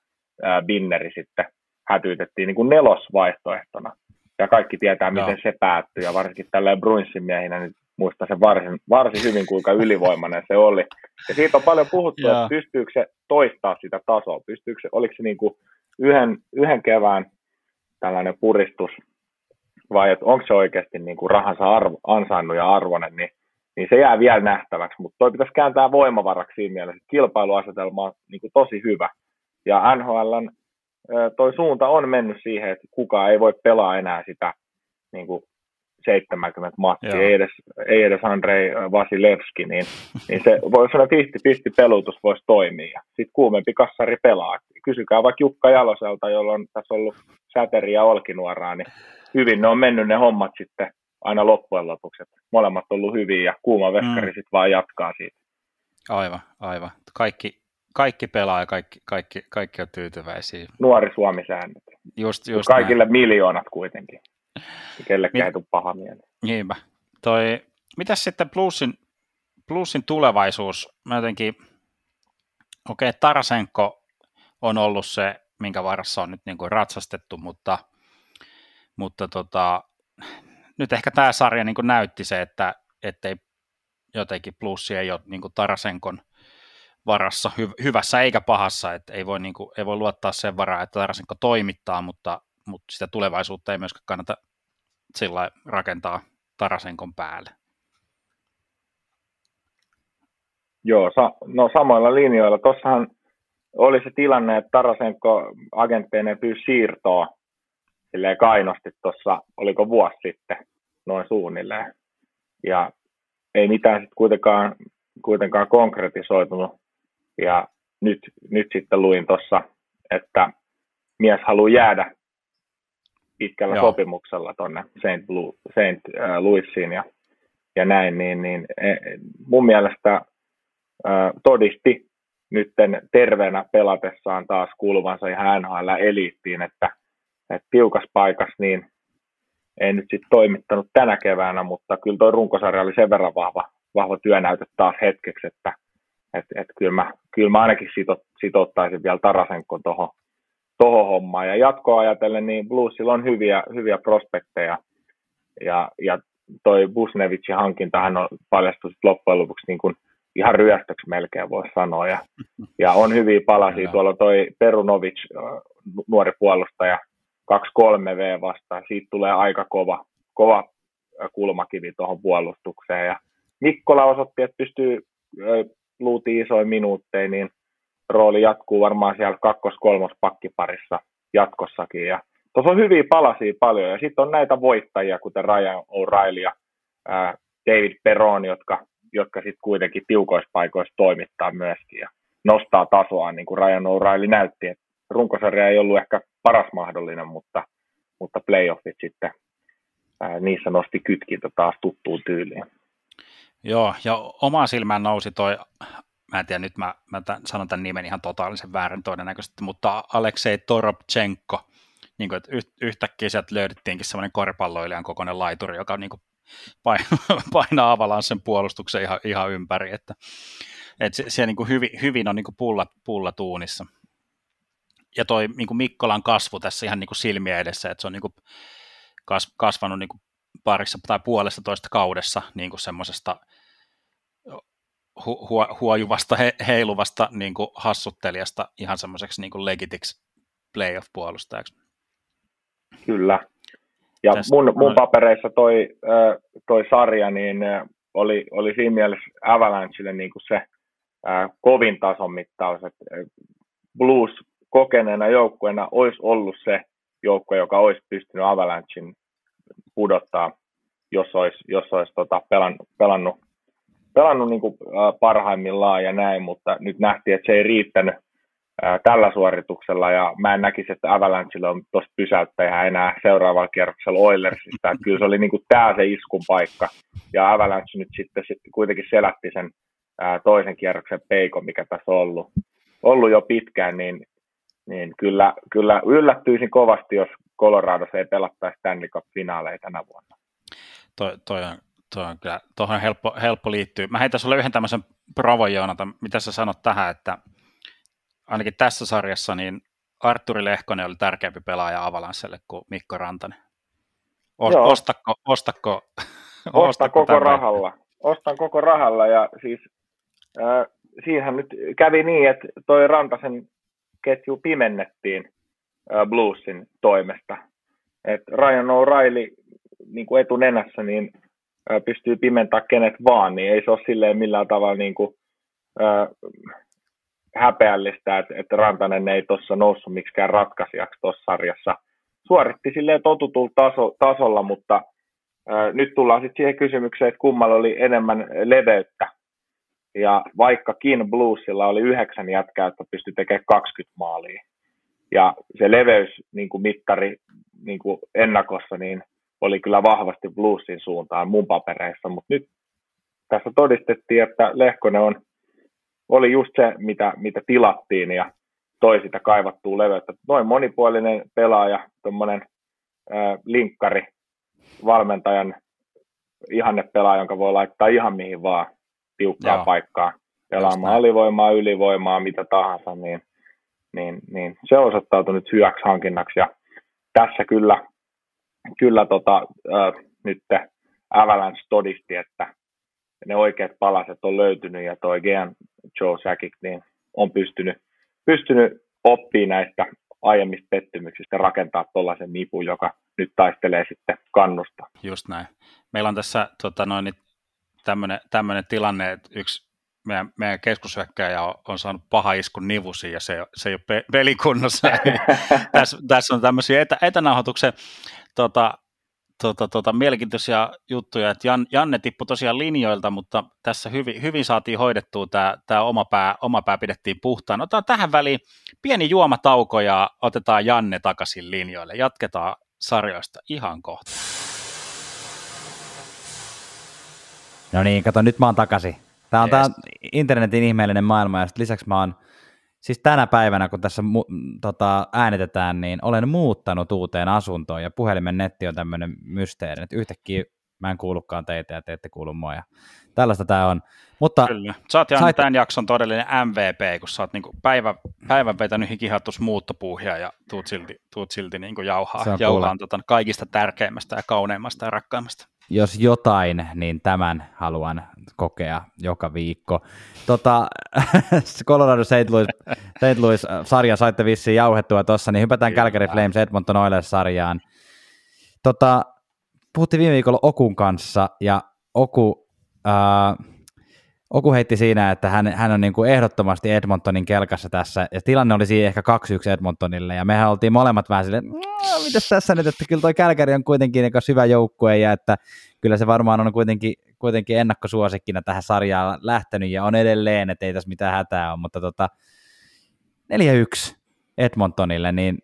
ää, Binneri sitten hätyytettiin niin kuin nelosvaihtoehtona. Ja kaikki tietää, miten no. se päättyi, ja varsinkin tällä Bruinsin miehinä niin muistaa se varsin, varsin hyvin, kuinka ylivoimainen se oli. Ja siitä on paljon puhuttu, Joo. että pystyykö se toistaa sitä tasoa, pystyykö se, oliko se niin kuin yhden, yhden kevään tällainen puristus, vai että onko se oikeasti niin kuin rahansa arvo, ansainnut ja arvoinen, niin, niin se jää vielä nähtäväksi, mutta toi pitäisi kääntää voimavaraksi siinä mielessä, että kilpailuasetelma on niin kuin tosi hyvä. Ja NHLn toi suunta on mennyt siihen, että kukaan ei voi pelaa enää sitä niin kuin 70 matsia, ei edes, ei edes Andrei Vasilevski, niin, niin se voi sanoa 50-50 pelutus voisi toimia. Sitten kuumempi kassari pelaa. Kysykää vaikka Jukka Jaloselta, jolla on tässä ollut säteri ja olkinuoraa, niin hyvin ne on mennyt ne hommat sitten aina loppujen lopuksi. Molemmat on ollut hyviä ja kuuma veskari mm. sitten vaan jatkaa siitä. Aivan, aivan. Kaikki, kaikki pelaa ja kaikki, kaikki, kaikki on tyytyväisiä. Nuori Suomi-säännöt. Just, just Kaikille näin. miljoonat kuitenkin. [laughs] Kellekään ei tule paha mieli. Niinpä. Toi, mitäs sitten Plusin, Plusin tulevaisuus? Mä jotenkin, okei, okay, Tarasenko on ollut se, minkä varassa on nyt niin kuin ratsastettu, mutta, mutta tota, nyt ehkä tämä sarja niin näytti se, että ettei jotenkin plussi ei ole niin Tarasenkon varassa hy- hyvässä eikä pahassa, että ei voi, niin kuin, ei voi luottaa sen varaan, että Tarasenko toimittaa, mutta, mutta sitä tulevaisuutta ei myöskään kannata sillä rakentaa Tarasenkon päälle. Joo, sa- no samoilla linjoilla. Tuossahan oli se tilanne, että Tarasenko agentteineen pyysi siirtoa silleen kainosti tuossa, oliko vuosi sitten, noin suunnilleen. Ja ei mitään sitten kuitenkaan, kuitenkaan konkretisoitunut. Ja nyt, nyt sitten luin tuossa, että mies haluaa jäädä pitkällä Joo. sopimuksella tuonne St. St. Louisiin ja, ja näin, niin, niin e, mun mielestä todisti nytten terveenä pelatessaan taas kuuluvansa ihan NHL-eliittiin, että, että tiukas paikas niin ei nyt sitten toimittanut tänä keväänä, mutta kyllä tuo runkosarja oli sen verran vahva, vahva työnäyte taas hetkeksi, että et, et kyllä, mä, kyllä mä ainakin sito, sitottaisin vielä Tarasenko tuohon toho hommaan. Ja jatkoa ajatellen, niin Bluesilla on hyviä, hyviä prospekteja. Ja, ja toi Busnevicin hankintahan on paljastunut loppujen lopuksi niin kuin ihan ryöstöksi melkein voi sanoa. Ja, ja on hyviä palasia. Tuolla toi Perunovic, nuori puolustaja, 2-3V vastaan. Siitä tulee aika kova, kova kulmakivi tuohon puolustukseen. Ja Mikkola osoitti, että pystyy luutiin isoin minuutteja, niin rooli jatkuu varmaan siellä kakkos-kolmos pakkiparissa jatkossakin. Ja tuossa on hyviä palasia paljon, ja sitten on näitä voittajia, kuten Ryan O'Reilly ja ää, David Peron, jotka, jotka sitten kuitenkin tiukoissa paikoissa toimittaa myöskin ja nostaa tasoa, niin kuin Ryan O'Reilly näytti, että runkosarja ei ollut ehkä paras mahdollinen, mutta, mutta playoffit sitten ää, niissä nosti kytkintä taas tuttuun tyyliin. Joo, ja oma silmään nousi toi, mä en tiedä, nyt mä, mä tämän, sanon tämän nimen ihan totaalisen väärin todennäköisesti, mutta Aleksei Toropchenko, niin kuin, että yhtäkkiä sieltä löydettiinkin semmoinen koripalloilijan kokoinen laituri, joka niin kuin [laughs] painaa avalanssen puolustuksen ihan, ihan ympäri, että, että se, se niin kuin hyvin, hyvin on niin kuin pulla, pulla tuunissa. Ja toi niin kuin Mikkolan kasvu tässä ihan niin kuin silmiä edessä, että se on niin kuin kasvanut niin kuin parissa tai puolessa toista kaudessa niin kuin semmoisesta hu- hu- huojuvasta, he- heiluvasta niin kuin hassuttelijasta ihan semmoiseksi niin legitiksi playoff-puolustajaksi. Kyllä. Ja Tästä, mun, mun papereissa toi, toi sarja niin oli, oli siinä mielessä Avalanchelle niin kuin se kovin tason mittaus, että Blues kokeneena joukkueena olisi ollut se joukkue, joka olisi pystynyt Avalanchein pudottaa, jos olisi, jos olisi tota, pelannut, pelannut, pelannut niin kuin, äh, parhaimmillaan ja näin, mutta nyt nähtiin, että se ei riittänyt äh, tällä suorituksella ja mä en näkisi, että Avalanchelle on tuossa pysäyttäjä enää seuraavalla kierroksella Oilersista. Että kyllä se oli niin kuin tämä se iskun paikka ja Avalanche nyt sitten, sitten kuitenkin selätti sen äh, toisen kierroksen peikon, mikä tässä on ollut, ollut jo pitkään, niin, niin kyllä, kyllä yllättyisin kovasti, jos Coloradossa ei pelattaisi Stanley Cup-finaaleja tänä vuonna. Toi, toi on, toi on kyllä, tuohon on helppo, helppo liittyä. Mä heitän sulle yhden tämmöisen provo, Joonatan. Mitä sä sanot tähän, että ainakin tässä sarjassa niin Arturi Lehkonen oli tärkeämpi pelaaja Avalansselle kuin Mikko Rantanen. O- Joo. Ostako, ostako, Osta koko tämän? rahalla. Ostan koko rahalla ja siis äh, siinähän nyt kävi niin, että toi Rantasen ketju pimennettiin Bluesin toimesta. Et Ryan O'Reilly niin kuin etunenässä niin pystyy pimentämään kenet vaan, niin ei se ole silleen millään tavalla niin kuin, äh, häpeällistä, että, että Rantanen ei tuossa noussut miksikään ratkaisijaksi tuossa sarjassa. Suoritti silleen totutulla taso, tasolla, mutta äh, nyt tullaan sitten siihen kysymykseen, että kummalla oli enemmän leveyttä. Ja vaikkakin Bluesilla oli yhdeksän jätkää, että pystyi tekemään 20 maalia, ja se leveys niin mittari niin ennakossa niin oli kyllä vahvasti bluesin suuntaan mun papereissa, mutta nyt tässä todistettiin, että Lehkonen on, oli just se, mitä, mitä tilattiin ja toi sitä kaivattua leveyttä. Noin monipuolinen pelaaja, tuommoinen linkkari, valmentajan ihanne pelaaja, jonka voi laittaa ihan mihin vaan tiukkaa Joo. paikkaa, pelaamaan alivoimaa, ylivoimaa, mitä tahansa, niin niin, niin se osoittautui nyt hyväksi hankinnaksi ja tässä kyllä, kyllä tota, äh, nyt Avalanche todisti, että ne oikeat palaset on löytynyt ja toi Gean Joe Sakic niin on pystynyt, pystynyt oppimaan näistä aiemmista pettymyksistä rakentaa tuollaisen nipun, joka nyt taistelee sitten kannusta. Just näin. Meillä on tässä tota noin, tämmöinen tilanne, että yksi meidän, meidän keskushyökkäjä on, on saanut paha iskun nivusi ja se, se ei ole pe- pelikunnossa. [laughs] tässä, tässä on tämmöisiä etä, etänauhoituksen tota, tota, tota, mielenkiintoisia juttuja, että Jan, Janne tippui tosiaan linjoilta, mutta tässä hyvin, hyvin saatiin hoidettua tämä, tämä oma, pää, oma pää pidettiin puhtaan. Otetaan tähän väliin pieni juomatauko ja otetaan Janne takaisin linjoille. Jatketaan sarjoista ihan kohta. No niin, kato, nyt mä oon takaisin. Tämä on tämä internetin ihmeellinen maailma, ja lisäksi mä oon, siis tänä päivänä, kun tässä mu, tota, äänitetään, niin olen muuttanut uuteen asuntoon, ja puhelimen netti on tämmöinen mysteeri, että yhtäkkiä mä en kuulukaan teitä, ja te ette kuulu mua, ja tällaista tämä on. Mutta, Kyllä. Sä oot sait... tämän jakson todellinen MVP, kun sä oot niinku päivä, päivän vetänyt hikihattus muuttopuuhia ja tuut silti, tuut silti niinku jauhaa, jauhaa tota kaikista tärkeimmästä ja kauneimmasta ja rakkaimmasta jos jotain, niin tämän haluan kokea joka viikko. Tota, [laughs] Colorado St. Louis, St. Louis äh, sarja saitte vissiin jauhettua tuossa, niin hypätään Kyllä. Calgary Flames Edmonton Oilers-sarjaan. Tota, puhuttiin viime viikolla Okun kanssa, ja Oku, äh, Oku heitti siinä, että hän, hän on niin kuin ehdottomasti Edmontonin kelkassa tässä, ja tilanne oli siinä ehkä 2-1 Edmontonille, ja mehän oltiin molemmat vähän silleen, no, mitäs tässä nyt, että kyllä toi Kälkäri on kuitenkin niin hyvä joukkue, ja että kyllä se varmaan on kuitenkin, kuitenkin ennakkosuosikkina tähän sarjaan lähtenyt, ja on edelleen, että ei tässä mitään hätää ole, mutta tota, 4-1 Edmontonille, niin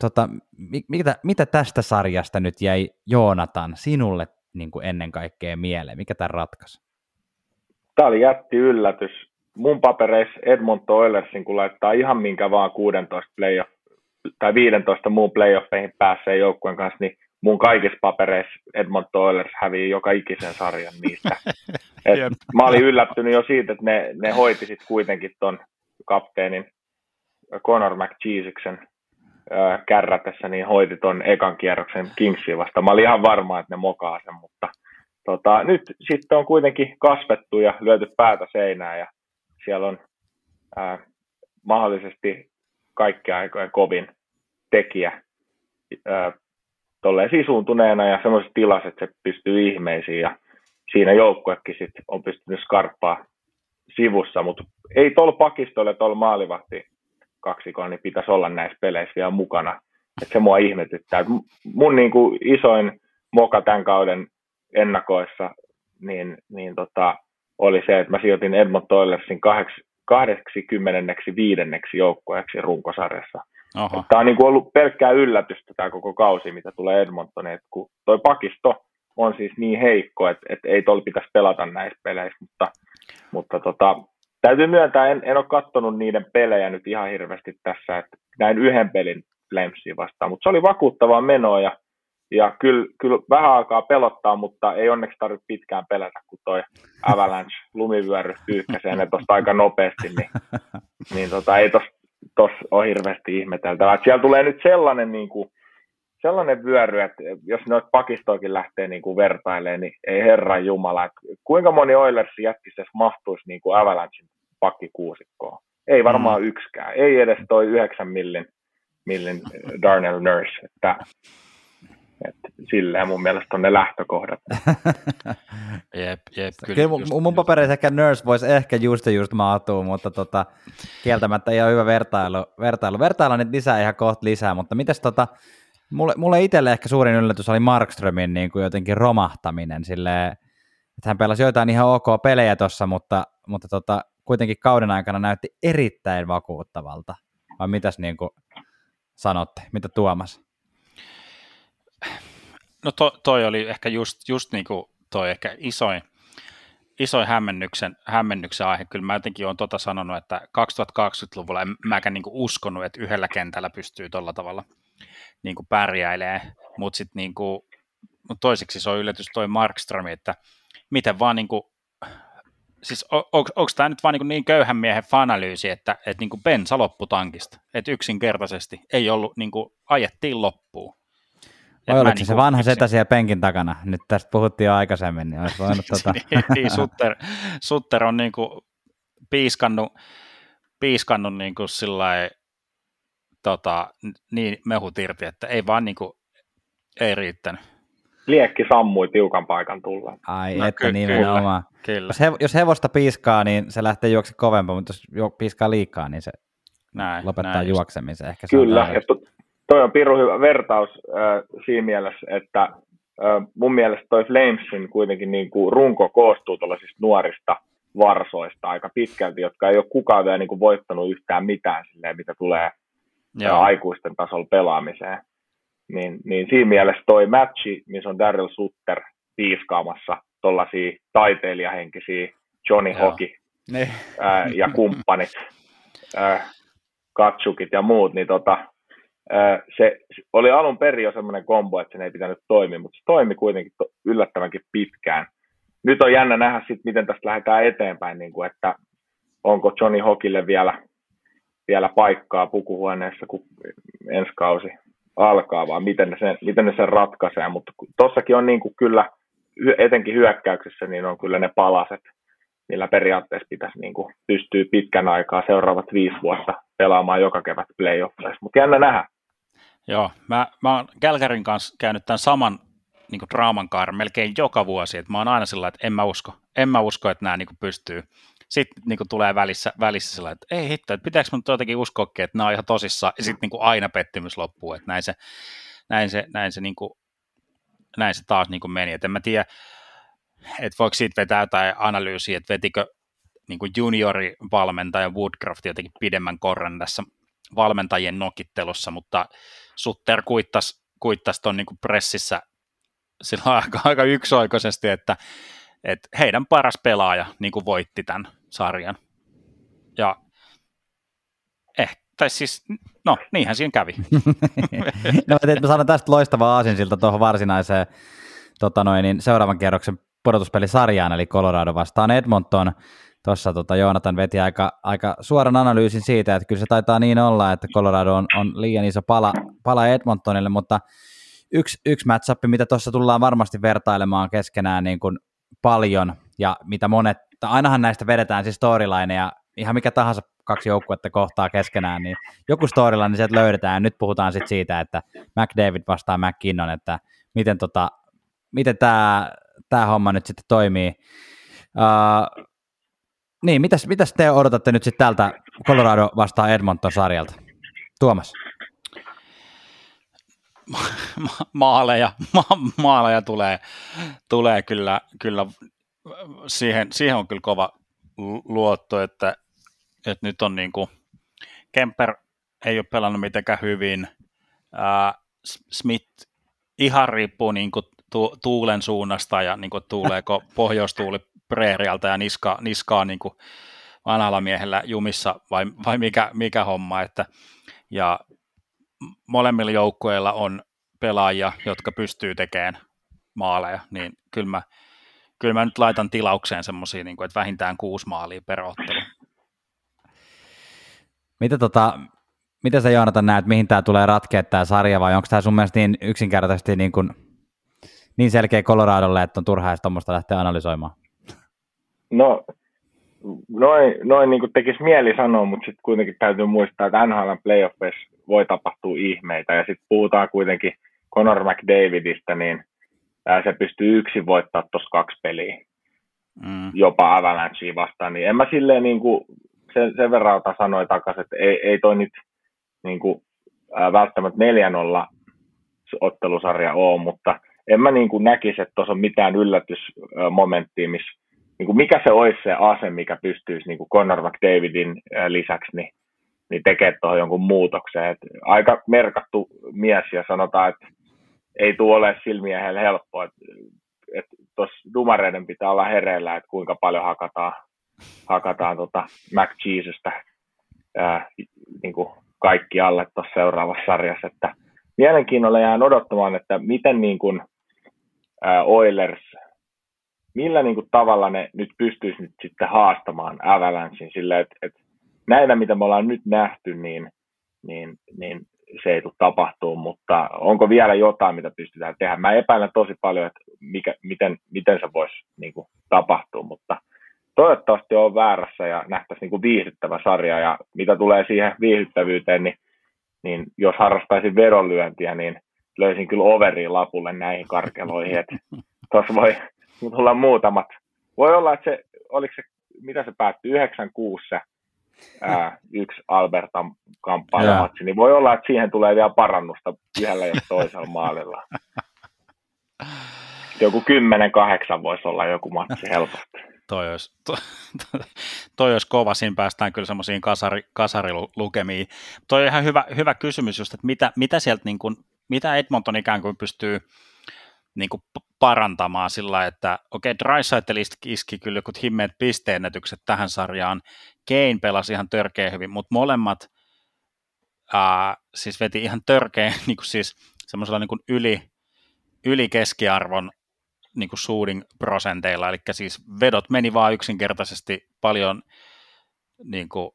tota, mitä, mitä tästä sarjasta nyt jäi Joonatan sinulle niin kuin ennen kaikkea mieleen, mikä tämä ratkaisi? Tämä oli jätti yllätys. Mun papereissa Edmonton Oilersin, kun laittaa ihan minkä vaan 16 playoff, tai 15 muun playoffeihin pääsee joukkueen kanssa, niin mun kaikissa papereissa Edmonton Oilers hävii joka ikisen sarjan niistä. [laughs] Et mä olin yllättynyt jo siitä, että ne, ne hoiti sit kuitenkin ton kapteenin Conor McCheesiksen kärrätessä, niin hoiti ton ekan kierroksen Kingsiin vasta. Mä olin ihan varma, että ne mokaa sen, mutta tota, nyt sitten on kuitenkin kasvettu ja lyöty päätä seinään ja siellä on ää, mahdollisesti kaikkia aikojen kovin tekijä ää, tolleen sisuuntuneena ja semmoisessa tilassa, että se pystyy ihmeisiin ja siinä joukkuekin sit on pystynyt skarppaa sivussa, mutta ei tuolla pakistolla, tuolla maalivahti kaksikolla, niin pitäisi olla näissä peleissä vielä mukana. Et se mua ihmetyttää. Mun niin kuin isoin moka tämän kauden ennakoissa niin, niin tota, oli se, että mä sijoitin Edmonton Oilersin 85. joukkueeksi runkosarjassa. Tämä on niin kuin ollut pelkkää yllätystä tämä koko kausi, mitä tulee Edmontoniin, kun toi pakisto on siis niin heikko, että, että ei tuolla pitäisi pelata näissä peleissä, mutta, mutta tota, täytyy myöntää, en, en ole katsonut niiden pelejä nyt ihan hirveästi tässä, että näin yhden pelin Flamesia vastaan, mutta se oli vakuuttavaa menoa ja ja kyllä, kyllä vähän aikaa pelottaa, mutta ei onneksi tarvitse pitkään pelätä, kun toi Avalanche lumivyöry pyyhkäsee ne tuosta aika nopeasti, niin, [laughs] niin tota, ei tuossa tos ole hirveästi ihmeteltävää. Siellä tulee nyt sellainen, niin kuin, sellainen vyöry, että jos noita pakistoikin lähtee niin kuin vertailemaan, niin ei herran jumala. Että kuinka moni Oilers jätkisessä mahtuisi niin kuin Avalanchein pakkikuusikkoon? Ei varmaan mm. yksikään. Ei edes toi 9 millin, millin Darnell Nurse. Että silleen mun mielestä on ne lähtökohdat. [laughs] jep, jep, kyllä, kyllä mun, mun papereissa ehkä Nurse voisi ehkä just just maatua, mutta tota, kieltämättä ei ole hyvä vertailu. Vertailu, vertailu nyt lisää ihan kohta lisää, mutta mites tota, mulle, mulle itselle ehkä suurin yllätys oli Markströmin niin kuin jotenkin romahtaminen silleen, että hän pelasi joitain ihan ok pelejä tuossa, mutta, mutta tota, kuitenkin kauden aikana näytti erittäin vakuuttavalta. Vai mitäs niin kuin sanotte, mitä Tuomas? No to, toi oli ehkä just, just niin kuin toi ehkä isoin, isoin hämmennyksen, hämmennyksen aihe. Kyllä mä jotenkin olen tota sanonut, että 2020-luvulla en mäkään niin uskonut, että yhdellä kentällä pystyy tuolla tavalla niin kuin pärjäilee, mutta sitten niin kuin, toiseksi se on yllätys toi Markström, että miten vaan niin kuin, siis on, onko tämä nyt vaan niin, niin köyhän miehen fanalyysi, että, että niin bensa lopputankista, että yksinkertaisesti ei ollut, niin kuin, ajettiin loppuun. Vai oliko se se vanha setä siellä penkin takana? Nyt tästä puhuttiin jo aikaisemmin, niin olisi voinut [laughs] tota... niin, niin, Sutter, Sutter on niin kuin piiskannut, piiskannut niin kuin sillai, tota, niin mehut irti, että ei vaan niin kuin, ei riittänyt. Liekki sammui tiukan paikan tulla. Ai, no, että ky- nimenomaan. Kyllä. Jos, he, jos hevosta piiskaa, niin se lähtee juoksi kovempaa, mutta jos piiskaa liikaa, niin se näin, lopettaa näin juoksemisen. Ehkä Kyllä, ja to, toi on pirun hyvä vertaus äh, siinä mielessä, että äh, mun mielestä toi Flamesin kuitenkin niin kuin runko koostuu tällaisista nuorista varsoista aika pitkälti, jotka ei ole kukaan vielä niin kuin voittanut yhtään mitään silleen, mitä tulee Joo. aikuisten tasolla pelaamiseen. Niin, niin siinä mielessä toi matchi, missä on Daryl Sutter piiskaamassa tuollaisia taiteilijahenkisiä Johnny Hockey ää, ja kumppanit, ää, katsukit ja muut, niin tota, se oli alun perin jo semmoinen kombo, että sen ei pitänyt toimia, mutta se toimi kuitenkin yllättävänkin pitkään. Nyt on jännä nähdä sitten, miten tästä lähdetään eteenpäin, niin kuin, että onko Johnny Hokille vielä, vielä paikkaa pukuhuoneessa, kun ensi kausi alkaa, vaan miten ne sen, miten ne sen ratkaisee. Mutta tossakin on niin kuin kyllä, etenkin hyökkäyksessä, niin on kyllä ne palaset, millä periaatteessa pitäisi niin kuin pystyä pitkän aikaa seuraavat viisi vuotta pelaamaan joka kevät playoffeissa. Mutta jännä nähdä. Joo, mä, mä oon Kälkärin kanssa käynyt tämän saman niin kuin draaman kaaren melkein joka vuosi, että mä oon aina sillä että en mä usko, en mä usko, että nämä niin kuin pystyy. Sitten niin kuin tulee välissä, välissä sillä että ei hitto, että pitääkö mun jotenkin uskoakin, että nämä on ihan tosissaan, ja sitten niin aina pettymys loppuu, että näin se, näin se, näin se, niin kuin, näin se taas niin kuin meni, että en mä tiedä, että voiko siitä vetää jotain analyysiä, että vetikö niin kuin juniorivalmentaja Woodcraft jotenkin pidemmän korran tässä valmentajien nokittelussa, mutta Sutter kuittasi kuittas tuon niin pressissä sillä aika, aika yksioikoisesti, että, että heidän paras pelaaja niin kuin voitti tämän sarjan. Ja eh, tai siis, no niinhän siinä kävi. [laughs] no, mä sanon tästä loistavaa aasinsilta tuohon varsinaiseen tota noin, niin seuraavan kierroksen pudotuspelisarjaan, eli Colorado vastaan Edmonton. Tuossa tota, Joonatan veti aika, aika suoran analyysin siitä, että kyllä se taitaa niin olla, että Colorado on, on liian iso pala, pala Edmontonille, mutta yksi, yksi matchup, mitä tuossa tullaan varmasti vertailemaan keskenään niin kuin paljon, ja mitä monet, ainahan näistä vedetään siis storylineja, ihan mikä tahansa kaksi joukkuetta kohtaa keskenään, niin joku storyline niin sieltä löydetään, ja nyt puhutaan sitten siitä, että McDavid vastaa McKinnon, että miten, tota, miten tämä tämä homma nyt sitten toimii. Uh, niin, mitäs, mitäs te odotatte nyt sitten tältä Colorado vastaan Edmonton-sarjalta? Tuomas. Ma- maaleja, ma- maaleja tulee, tulee kyllä, kyllä siihen, siihen on kyllä kova luotto, että, että nyt on niin kuin, Kemper ei ole pelannut mitenkään hyvin, uh, Smith ihan riippuu niin kuin tu- tuulen suunnasta ja niin kuin, tuuleeko [laughs] pohjoistuuli preerialta ja niska, niskaa niin kuin vanhalla miehellä jumissa vai, vai mikä, mikä homma. Että, ja molemmilla joukkueilla on pelaajia, jotka pystyy tekemään maaleja, niin kyllä mä, kyllä mä nyt laitan tilaukseen semmoisia, niin että vähintään kuusi maalia per ottelu. Mitä tota, miten sä Joonatan näet, mihin tämä tulee ratkea tämä sarja, vai onko tämä sun mielestä niin yksinkertaisesti niin kuin niin selkeä Coloradolle, että on turhaa edes tuommoista lähteä analysoimaan? No, noin, noin niin tekisi mieli sanoa, mutta sitten kuitenkin täytyy muistaa, että NHL playoffeissa voi tapahtua ihmeitä, ja sitten puhutaan kuitenkin Conor McDavidistä, niin se pystyy yksin voittaa tuossa kaksi peliä, mm. jopa Avalanchea vastaan, niin en mä silleen niin kuin sen, sen verran ota sanoi takaisin, että ei, ei toi nyt niin kuin, ää, välttämättä 4-0 ottelusarja ole, mutta en mä niin kuin näkisi, että tuossa on mitään yllätysmomenttia, missä niin kuin mikä se olisi se ase, mikä pystyisi niin kuin Conor McDavidin lisäksi niin, niin tekemään tuohon jonkun muutoksen. Et aika merkattu mies ja sanotaan, että ei tule ole silmiä helppoa. Että et tuossa dumareiden pitää olla hereillä, että kuinka paljon hakataan, hakataan tota McCheesestä ää, niin kuin kaikki alle tuossa seuraavassa sarjassa. Että mielenkiinnolla jään odottamaan, että miten niin kuin, Oilers, millä niin kuin tavalla ne nyt pystyisi nyt sitten haastamaan Avalanchein sillä, että, että näillä, mitä me ollaan nyt nähty, niin, niin, niin se ei tule tapahtuu, mutta onko vielä jotain, mitä pystytään tehdä? Mä epäilen tosi paljon, että mikä, miten, miten se voisi niin kuin, tapahtua, mutta toivottavasti on väärässä ja nähtäisiin niin kuin viihdyttävä sarja ja mitä tulee siihen viihdyttävyyteen, niin, niin jos harrastaisin vedonlyöntiä, niin löysin kyllä overiin lapulle näihin karkeloihin, että [laughs] tuossa voi tulla muutamat. Voi olla, että se, oliko se, mitä se päättyi, 96 se ää, yksi Albertan kamppailumatsi, niin voi olla, että siihen tulee vielä parannusta yhdellä ja toisella maalilla. [laughs] Joku 10-8 voisi olla joku matsi helposti. Toi olisi, to, to, toi olisi kova, siinä päästään kyllä semmoisiin kasari, kasarilukemiin. Toi on ihan hyvä, hyvä kysymys just, että mitä, mitä sieltä niin kuin, mitä Edmonton ikään kuin pystyy niin kuin parantamaan sillä että okei, okay, Drysaitel iski kyllä joku himmeet pisteennätykset tähän sarjaan, Kane pelasi ihan törkeä hyvin, mutta molemmat ää, siis veti ihan törkeä [laughs] niin kuin siis semmoisella niin kuin yli, yli keskiarvon niin kuin shooting prosenteilla, eli siis vedot meni vaan yksinkertaisesti paljon niin kuin,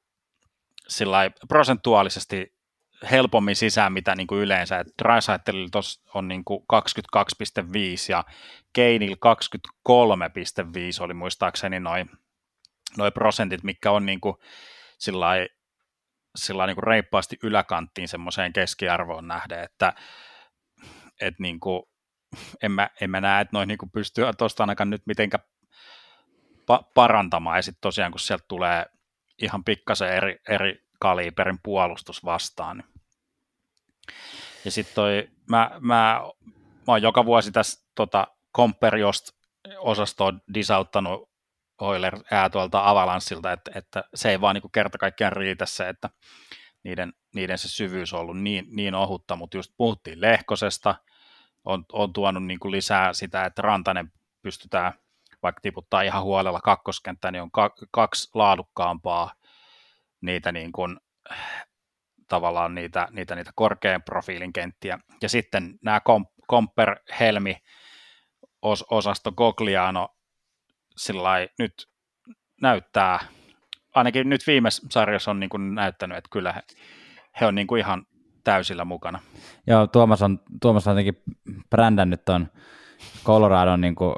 prosentuaalisesti helpommin sisään, mitä niin kuin yleensä. Et Drysaitelilla on niin kuin 22,5 ja Keinil 23,5 oli muistaakseni noin noi prosentit, mikä on niin kuin sillai, sillai niin kuin reippaasti yläkanttiin semmoiseen keskiarvoon nähden, että et niin kuin, en, mä, en mä näe, että noin niin pystyy tuosta ainakaan nyt mitenkä pa- parantamaan, ja sitten tosiaan kun sieltä tulee ihan pikkasen eri, eri kaliberin puolustus vastaan. Niin. Ja sitten toi, mä, mä, mä oon joka vuosi tässä tota, Comperiost osastoa disauttanut Oiler ää tuolta Avalanssilta, että, että se ei vaan niin kerta kaikkiaan riitä se, että niiden, niiden se syvyys on ollut niin, niin ohutta, mutta just puhuttiin Lehkosesta, on, on tuonut niin kuin lisää sitä, että Rantanen pystytään vaikka tiputtaa ihan huolella kakkoskenttään, niin on kaksi laadukkaampaa niitä niin kuin, tavallaan niitä, niitä, niitä korkean profiilin kenttiä. Ja sitten nämä Komper, Helmi, os, osasto Gogliano, sillä nyt näyttää, ainakin nyt viime sarjassa on niin kuin näyttänyt, että kyllä he, he on niin kuin ihan täysillä mukana. Joo, Tuomas on, Tuomas on jotenkin brändännyt tuon Coloradon, niin kuin,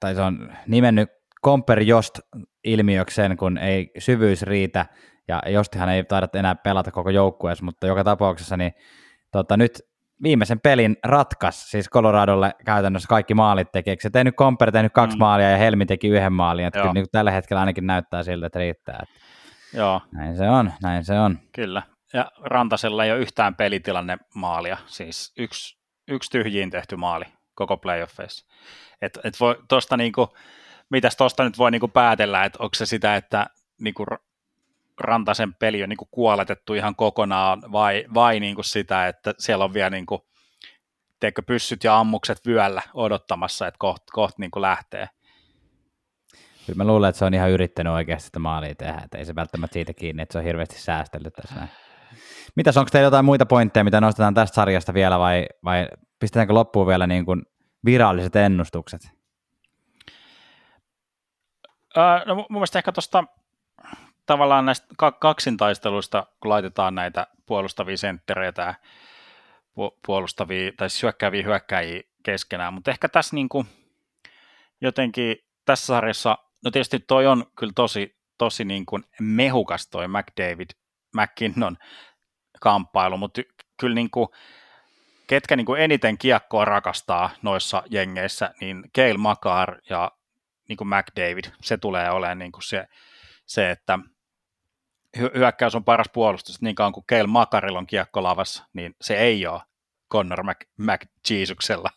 tai se on nimennyt Comper Jost ilmiökseen, kun ei syvyys riitä, ja Jostihan ei taida enää pelata koko joukkueessa, mutta joka tapauksessa niin, tota, nyt viimeisen pelin ratkas, siis Coloradolle käytännössä kaikki maalit teki. Eikö se tehnyt Comper tehnyt kaksi mm. maalia ja Helmi teki yhden maalin, että kyllä niin tällä hetkellä ainakin näyttää siltä, että riittää. Että Joo. Näin se on, näin se on. Kyllä, ja Rantasella ei ole yhtään pelitilanne maalia, siis yksi, yksi tyhjiin tehty maali koko playoffeissa. Et, et voi tosta niinku, mitäs tuosta nyt voi niinku päätellä, että onko se sitä, että niinku Rantasen peli on niinku kuoletettu ihan kokonaan, vai, vai niinku sitä, että siellä on vielä niinku, teekö pyssyt ja ammukset vyöllä odottamassa, että kohta koht niinku lähtee. Kyllä mä luulen, että se on ihan yrittänyt oikeasti sitä maalia tehdä, että ei se välttämättä siitä kiinni, että se on hirveästi säästellyt tässä näin. Mitäs, onko teillä jotain muita pointteja, mitä nostetaan tästä sarjasta vielä, vai, vai pistetäänkö loppuun vielä niin kuin viralliset ennustukset? Öö, no mun mielestä ehkä tuosta tavallaan näistä kaksintaisteluista, kun laitetaan näitä puolustavia senttereitä puolustavia tai siis hyökkääviä hyökkäjiä keskenään, mutta ehkä tässä niin kuin jotenkin tässä sarjassa, no tietysti toi on kyllä tosi, tosi niin kuin mehukas toi McDavid, McKinnon kamppailu, mutta kyllä niin kuin, ketkä niin kuin eniten kiekkoa rakastaa noissa jengeissä, niin Keil Makar ja niin kuin McDavid, se tulee olemaan niin kuin se, se, että hyökkäys on paras puolustus, niin kauan kuin Keil Makarilla on kiekko lavassa, niin se ei ole Connor Mac, McJesuksella.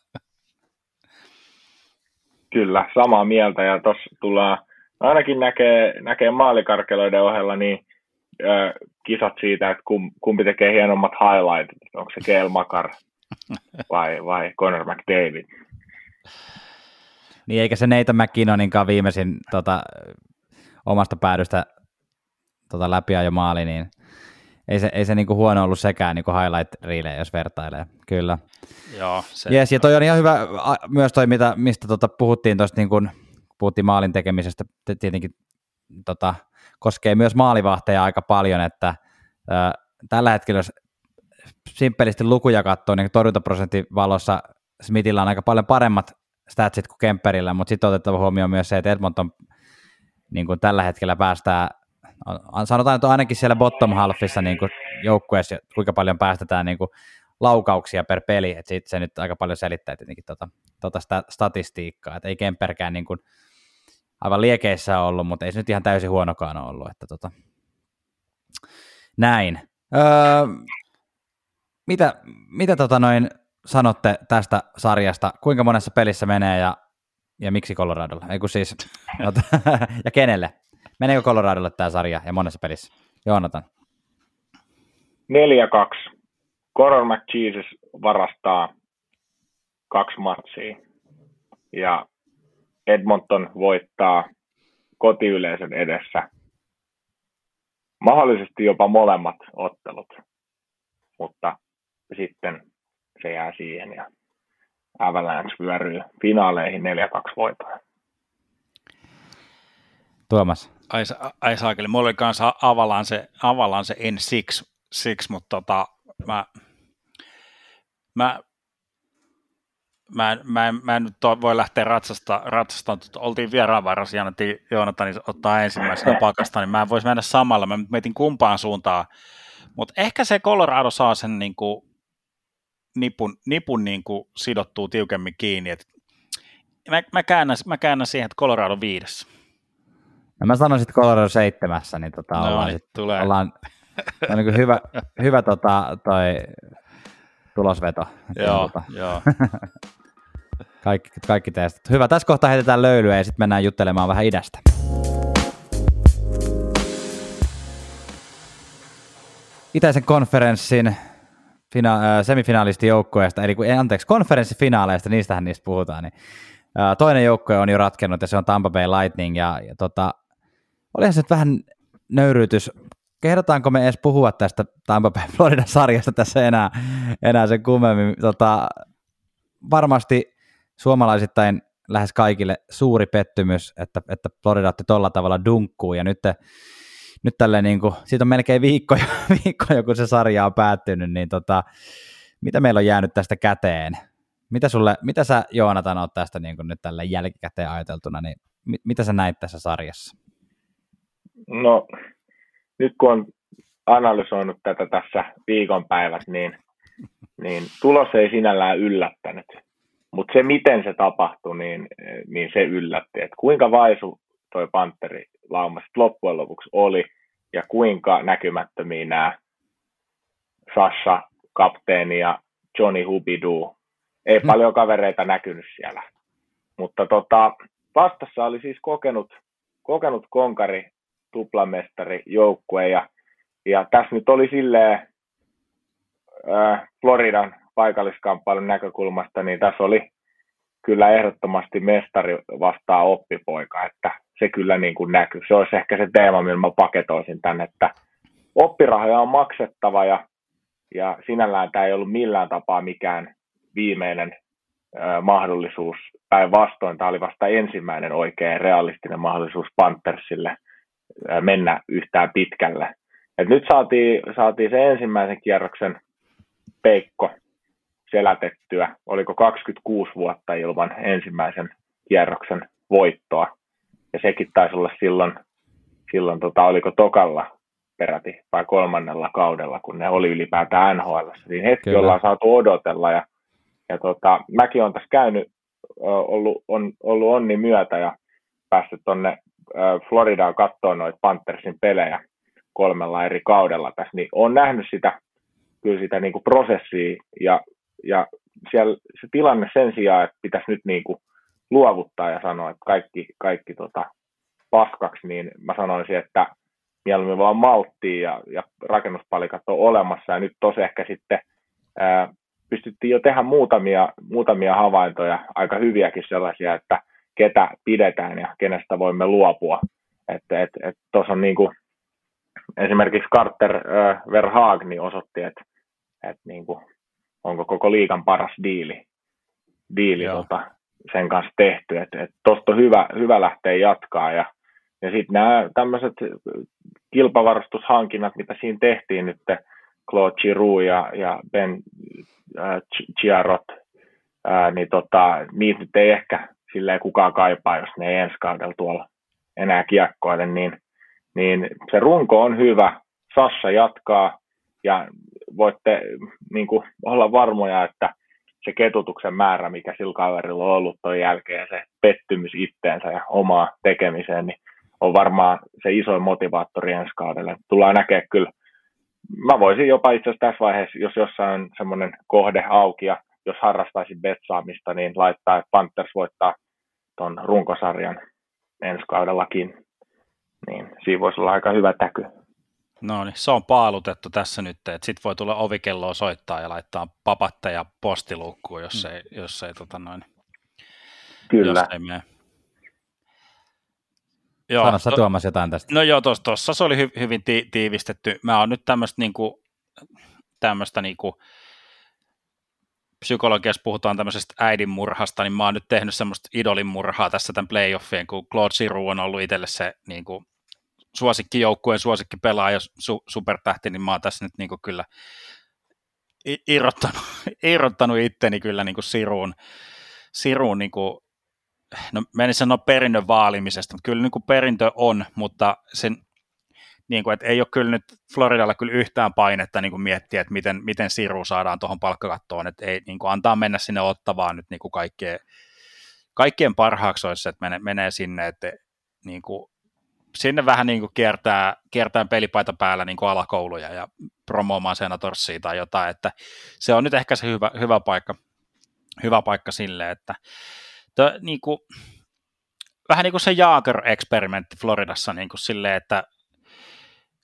Kyllä, samaa mieltä ja tuossa tullaan, ainakin näkee, näkee maalikarkeloiden ohella, niin ö, kisat siitä, että kum, kumpi tekee hienommat highlightit, onko se Keil Makar vai, vai Connor McDavid. Niin eikä se Neitä McKinnoninkaan viimeisin tota, omasta päädystä tota läpi jo maali, niin ei se, ei se niinku huono ollut sekään niinku highlight reele, jos vertailee, kyllä. Joo, se... Yes, ja toi on ihan hyvä, myös toi, mitä, mistä tota puhuttiin tuosta, niin kun puhuttiin maalin tekemisestä, tietenkin tota, koskee myös maalivahteja aika paljon, että ää, tällä hetkellä, jos simppelisti lukuja katsoo, niin torjuntaprosentin valossa Smithillä on aika paljon paremmat statsit kuin Kemperillä, mutta sitten otettava huomioon myös se, että Edmonton niin kuin tällä hetkellä päästään, sanotaan, että ainakin siellä bottom halfissa niin kuin joukkueessa, kuinka paljon päästetään niin kuin laukauksia per peli, että sit se nyt aika paljon selittää tietenkin tota, tota statistiikkaa, että ei Kemperkään niin kuin aivan liekeissä ollut, mutta ei se nyt ihan täysin huonokaan ole ollut, että tota, näin. Öö, mitä, mitä tota noin sanotte tästä sarjasta? Kuinka monessa pelissä menee ja, ja miksi Coloradolla? Ei kun siis, [laughs] ja kenelle? Meneekö Coloradolle tämä sarja ja monessa pelissä? Joonatan. 4-2. Conor McJesus varastaa kaksi matsia ja Edmonton voittaa kotiyleisön edessä mahdollisesti jopa molemmat ottelut, mutta sitten se jää siihen ja Avalanche vyöryy finaaleihin 4-2 voitoja. Tuomas. Ai, ai saakeli, mulla oli kanssa Avalanche, Avalanche en siksi, siksi mutta tota, mä, mä, mä, en, mä, en, mä en nyt voi lähteä ratsasta, ratsasta oltiin vieraanvarasia, annettiin Joonatani ottaa ensimmäisenä pakasta, niin mä en voisi mennä samalla, mä mietin kumpaan suuntaan, mutta ehkä se Colorado saa sen niin kuin, nipun, nipun niin kuin sidottuu tiukemmin kiinni, Et mä, mä, käännän, mä käännän siihen, että Colorado viides. No mä sanoisin, että Colorado seitsemässä, niin tota, no, ollaan, niin, sit, tulee. ollaan on niin hyvä, hyvä tota, toi tulosveto. Joo, tota. joo. [laughs] kaikki, kaikki testat. Hyvä, tässä kohtaa heitetään löylyä ja sitten mennään juttelemaan vähän idästä. Itäisen konferenssin fina- semifinaalisti joukkueesta, eli anteeksi, konferenssifinaaleista, niistähän niistä puhutaan, niin toinen joukkue on jo ratkennut ja se on Tampa Bay Lightning ja, ja tota, olihan se nyt vähän nöyryytys kehdotaanko me edes puhua tästä Tampa Bay Florida-sarjasta tässä enää, enää sen kummemmin. Tota, varmasti suomalaisittain lähes kaikille suuri pettymys, että, että Florida otti tuolla tavalla dunkkuun ja nyt, nyt tälleen niin kuin, siitä on melkein viikko, [laughs] viikko kun se sarja on päättynyt, niin tota, mitä meillä on jäänyt tästä käteen? Mitä, sulle, mitä sä Joonatan oot tästä niin kuin nyt tälle jälkikäteen ajateltuna, niin mit, mitä sä näit tässä sarjassa? No nyt kun on analysoinut tätä tässä viikonpäivät, niin, niin tulos ei sinällään yllättänyt. Mutta se, miten se tapahtui, niin, niin se yllätti. Et kuinka vaisu toi Panteri lauma loppujen lopuksi oli ja kuinka näkymättömiä nämä Sasha, kapteeni ja Johnny Hubidu. Ei mm. paljon kavereita näkynyt siellä. Mutta tota, vastassa oli siis kokenut, kokenut konkari tuplamestari joukkue ja, ja tässä nyt oli silleen äh, Floridan paikalliskamppailun näkökulmasta, niin tässä oli kyllä ehdottomasti mestari vastaa oppipoika, että se kyllä niin kuin näkyy. Se olisi ehkä se teema, millä mä paketoisin tänne, että oppirahoja on maksettava ja, ja sinällään tämä ei ollut millään tapaa mikään viimeinen ö, mahdollisuus. Päinvastoin tämä oli vasta ensimmäinen oikein realistinen mahdollisuus Panthersille mennä yhtään pitkälle. Et nyt saatiin, saatiin se ensimmäisen kierroksen peikko selätettyä, oliko 26 vuotta ilman ensimmäisen kierroksen voittoa. Ja sekin taisi olla silloin, silloin tota, oliko tokalla peräti vai kolmannella kaudella, kun ne oli ylipäätään NHL. Niin hetki Kyllä. ollaan saatu odotella ja, ja tota, mäkin olen tässä käynyt, ollut, on, ollut onni myötä ja päässyt tuonne Floridaan katsoa noita Panthersin pelejä kolmella eri kaudella tässä, niin olen nähnyt sitä, kyllä sitä niin kuin prosessia ja, ja siellä se tilanne sen sijaan, että pitäisi nyt niin kuin luovuttaa ja sanoa, että kaikki, kaikki tota, paskaksi, niin mä sanoisin, että mieluummin vaan malttia ja, ja rakennuspalikat on olemassa. Ja nyt tosi ehkä sitten ää, pystyttiin jo tehdä muutamia, muutamia havaintoja, aika hyviäkin sellaisia, että ketä pidetään ja kenestä voimme luopua. Että et, et tuossa on niinku, esimerkiksi Carter äh, Verhaag niin osoitti, että et niinku, onko koko liikan paras diili, diili tota, sen kanssa tehty. Että et tuosta on hyvä, hyvä lähteä jatkaa ja, ja sitten nämä tämmöiset kilpavarustushankinnat, mitä siinä tehtiin nyt Claude Giroux ja, ja Ben äh, Chiarot, äh, niin tota, niitä nyt ei ehkä silleen kukaan kaipaa, jos ne ei ensi kaudella tuolla enää kiekkoile, niin, niin se runko on hyvä, Sassa jatkaa ja voitte niin kuin, olla varmoja, että se ketutuksen määrä, mikä sillä kaverilla on ollut tuon jälkeen, se pettymys itteensä ja omaa tekemiseen, niin on varmaan se isoin motivaattori ensi kaudelle. Tullaan näkee kyllä, mä voisin jopa itse asiassa tässä vaiheessa, jos jossain on semmoinen kohde auki ja jos harrastaisin betsaamista, niin laittaa, että Panthers voittaa tuon runkosarjan ensi kaudellakin, niin siinä voisi olla aika hyvä täky. No niin, se on paalutettu tässä nyt, että sitten voi tulla ovikelloa soittaa ja laittaa papatteja postiluukkuun, jos mm. ei, jos ei, tota noin, Kyllä. Jos ei mene. Joo, Sano sä Tuomas jotain tästä. No joo, tuossa se oli hy- hyvin ti- tiivistetty. Mä oon nyt tämmöistä niinku, tämmöistä niinku, psykologiassa puhutaan tämmöisestä äidinmurhasta, niin mä oon nyt tehnyt semmoista idolin murhaa tässä tämän playoffien, kun Claude Giroux on ollut itselle se niin kuin, suosikkijoukkueen suosikkipelaaja, su, supertähti, niin mä oon tässä nyt niin kuin, kyllä irrottanut, [laughs] irrottanut itteni kyllä niin kuin Siruun, Siruun niin kuin, no menisin sanoa perinnön vaalimisesta, mutta kyllä niin kuin perintö on, mutta sen niin kuin, että ei ole kyllä nyt Floridalla kyllä yhtään painetta niin kuin miettiä, että miten, miten Siru saadaan tuohon palkkakattoon, että ei niin kuin, antaa mennä sinne ottavaan nyt niin kuin kaikkeen, kaikkien parhaaksi olisi, että menee, menee sinne, että niin kuin, sinne vähän niin kuin kiertää, kiertää pelipaita päällä niin kuin alakouluja ja promoomaan Senatorsia tai jotain, että se on nyt ehkä se hyvä, hyvä paikka, hyvä paikka sille, että to, niin kuin, vähän niin kuin se Jaager-eksperimentti Floridassa niin kuin silleen, että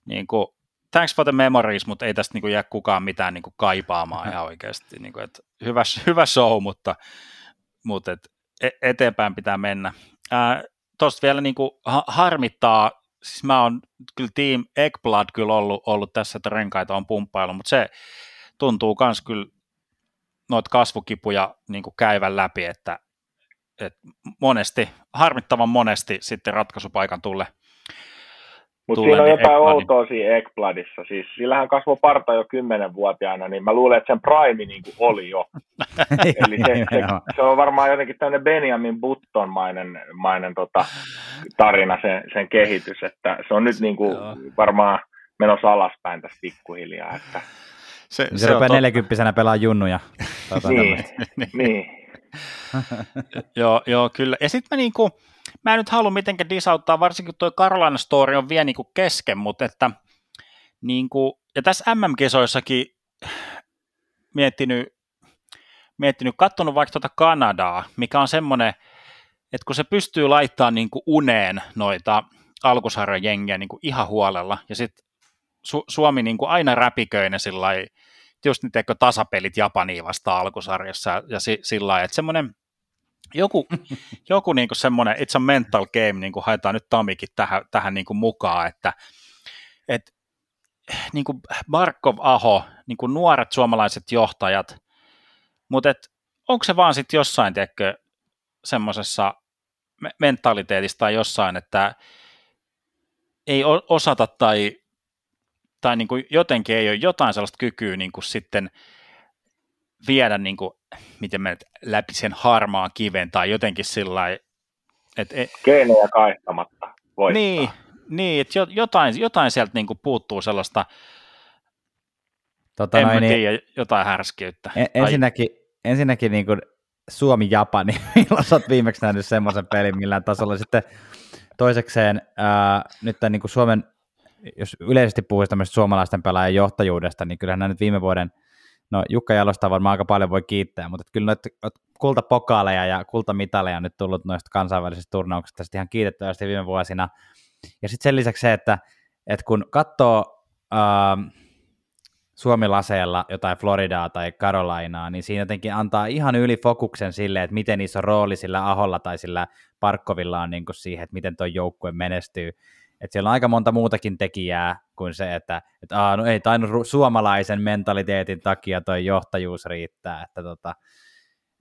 niin kuin, thanks for the memories, mutta ei tästä niin kuin, jää kukaan mitään niin kuin, kaipaamaan ihan oikeasti. Niin kuin, että hyvä, [laughs] hyvä show, mutta, mutta et, e-, eteenpäin pitää mennä. Tuosta vielä niin kuin, harmittaa, siis mä oon kyllä Team Eggblad kyllä ollut, ollut tässä, että renkaita on pumppailu, mutta se tuntuu myös kyllä noita kasvukipuja niin kuin käyvän läpi, että, että monesti, harmittavan monesti sitten ratkaisupaikan tulle – mutta siinä on jotain outoa siinä Ekbladissa. Siis sillähän kasvoi parta jo kymmenenvuotiaana, niin mä luulen, että sen prime niin kuin oli jo. [laughs] Eli se, se, se, on varmaan jotenkin tämmöinen Benjamin Button-mainen mainen, tota, tarina, sen, sen kehitys. Että se on nyt niin kuin varmaan menossa alaspäin tässä pikkuhiljaa. Että... Se, se, se rupeaa neljäkymppisenä pelaa junnuja. Niin, niin. [laughs] joo, joo, kyllä. Ja sitten mä niinku, mä en nyt halua mitenkään disauttaa, varsinkin tuo Carolina Story on vielä niin kuin kesken, mutta että niin kuin, ja tässä MM-kisoissakin miettinyt, miettinyt katsonut vaikka tuota Kanadaa, mikä on semmoinen, että kun se pystyy laittamaan niin kuin uneen noita alkusarjan jengiä niin kuin ihan huolella, ja sitten Su- Suomi niin kuin aina räpiköinen sillä just nyt tasapelit Japaniin vasta alkusarjassa, ja si- sillä lailla, että semmoinen joku, joku niin kuin semmoinen, it's a mental game, niin kuin haetaan nyt Tamikin tähän, tähän niin kuin mukaan, että et, niin kuin Markov, Aho, niin kuin nuoret suomalaiset johtajat, mutta et, onko se vaan sitten jossain, tiedätkö, semmoisessa mentaliteetissa tai jossain, että ei osata tai, tai niin kuin jotenkin ei ole jotain sellaista kykyä niin kuin sitten viedä niin kuin, miten menet läpi sen harmaan kiven tai jotenkin sillä että Keinoja kaihtamatta voittaa. Niin, niin että jotain, jotain sieltä niin kuin puuttuu sellaista, tota en noin, tiedä, niin, jotain härskeyttä. En, ensinnäkin, ensinnäkin niin kuin Suomi-Japani, [laughs] milloin sä oot viimeksi nähnyt semmoisen pelin millään tasolla. Sitten toisekseen ää, nyt tämän, niin kuin Suomen, jos yleisesti puhuisi tämmöistä suomalaisten pelaajien johtajuudesta, niin kyllähän nämä nyt viime vuoden – no Jukka Jalosta varmaan aika paljon voi kiittää, mutta kyllä noita kultapokaaleja ja kultamitaleja on nyt tullut noista kansainvälisistä turnauksista ihan kiitettävästi viime vuosina. Ja sitten sen lisäksi se, että, että kun katsoo äh, Suomi-laseella jotain Floridaa tai Carolinaa, niin siinä jotenkin antaa ihan yli fokuksen sille, että miten iso rooli sillä Aholla tai sillä Parkkovilla on niin siihen, että miten tuo joukkue menestyy. Että siellä on aika monta muutakin tekijää kuin se, että et, aa, no ei tainnut suomalaisen mentaliteetin takia toi johtajuus riittää. Että tota,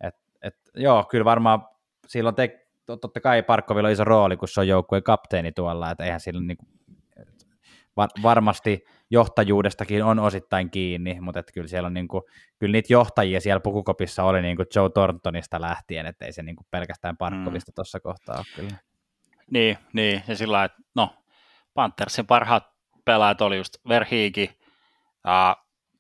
et, et, joo, kyllä varmaan silloin te, totta kai Parkkovilla on iso rooli, kun se on joukkueen kapteeni tuolla, että eihän sillä niin var, varmasti johtajuudestakin on osittain kiinni, mutta että kyllä siellä on niin kuin, kyllä niitä johtajia siellä pukukopissa oli niin kuin Joe Thorntonista lähtien, että ei se niin kuin pelkästään Parkkovista mm. tuossa kohtaa ole kyllä. Niin, niin, ja sillä että no, Panthersin parhaat pelaajat oli just Verhiiki,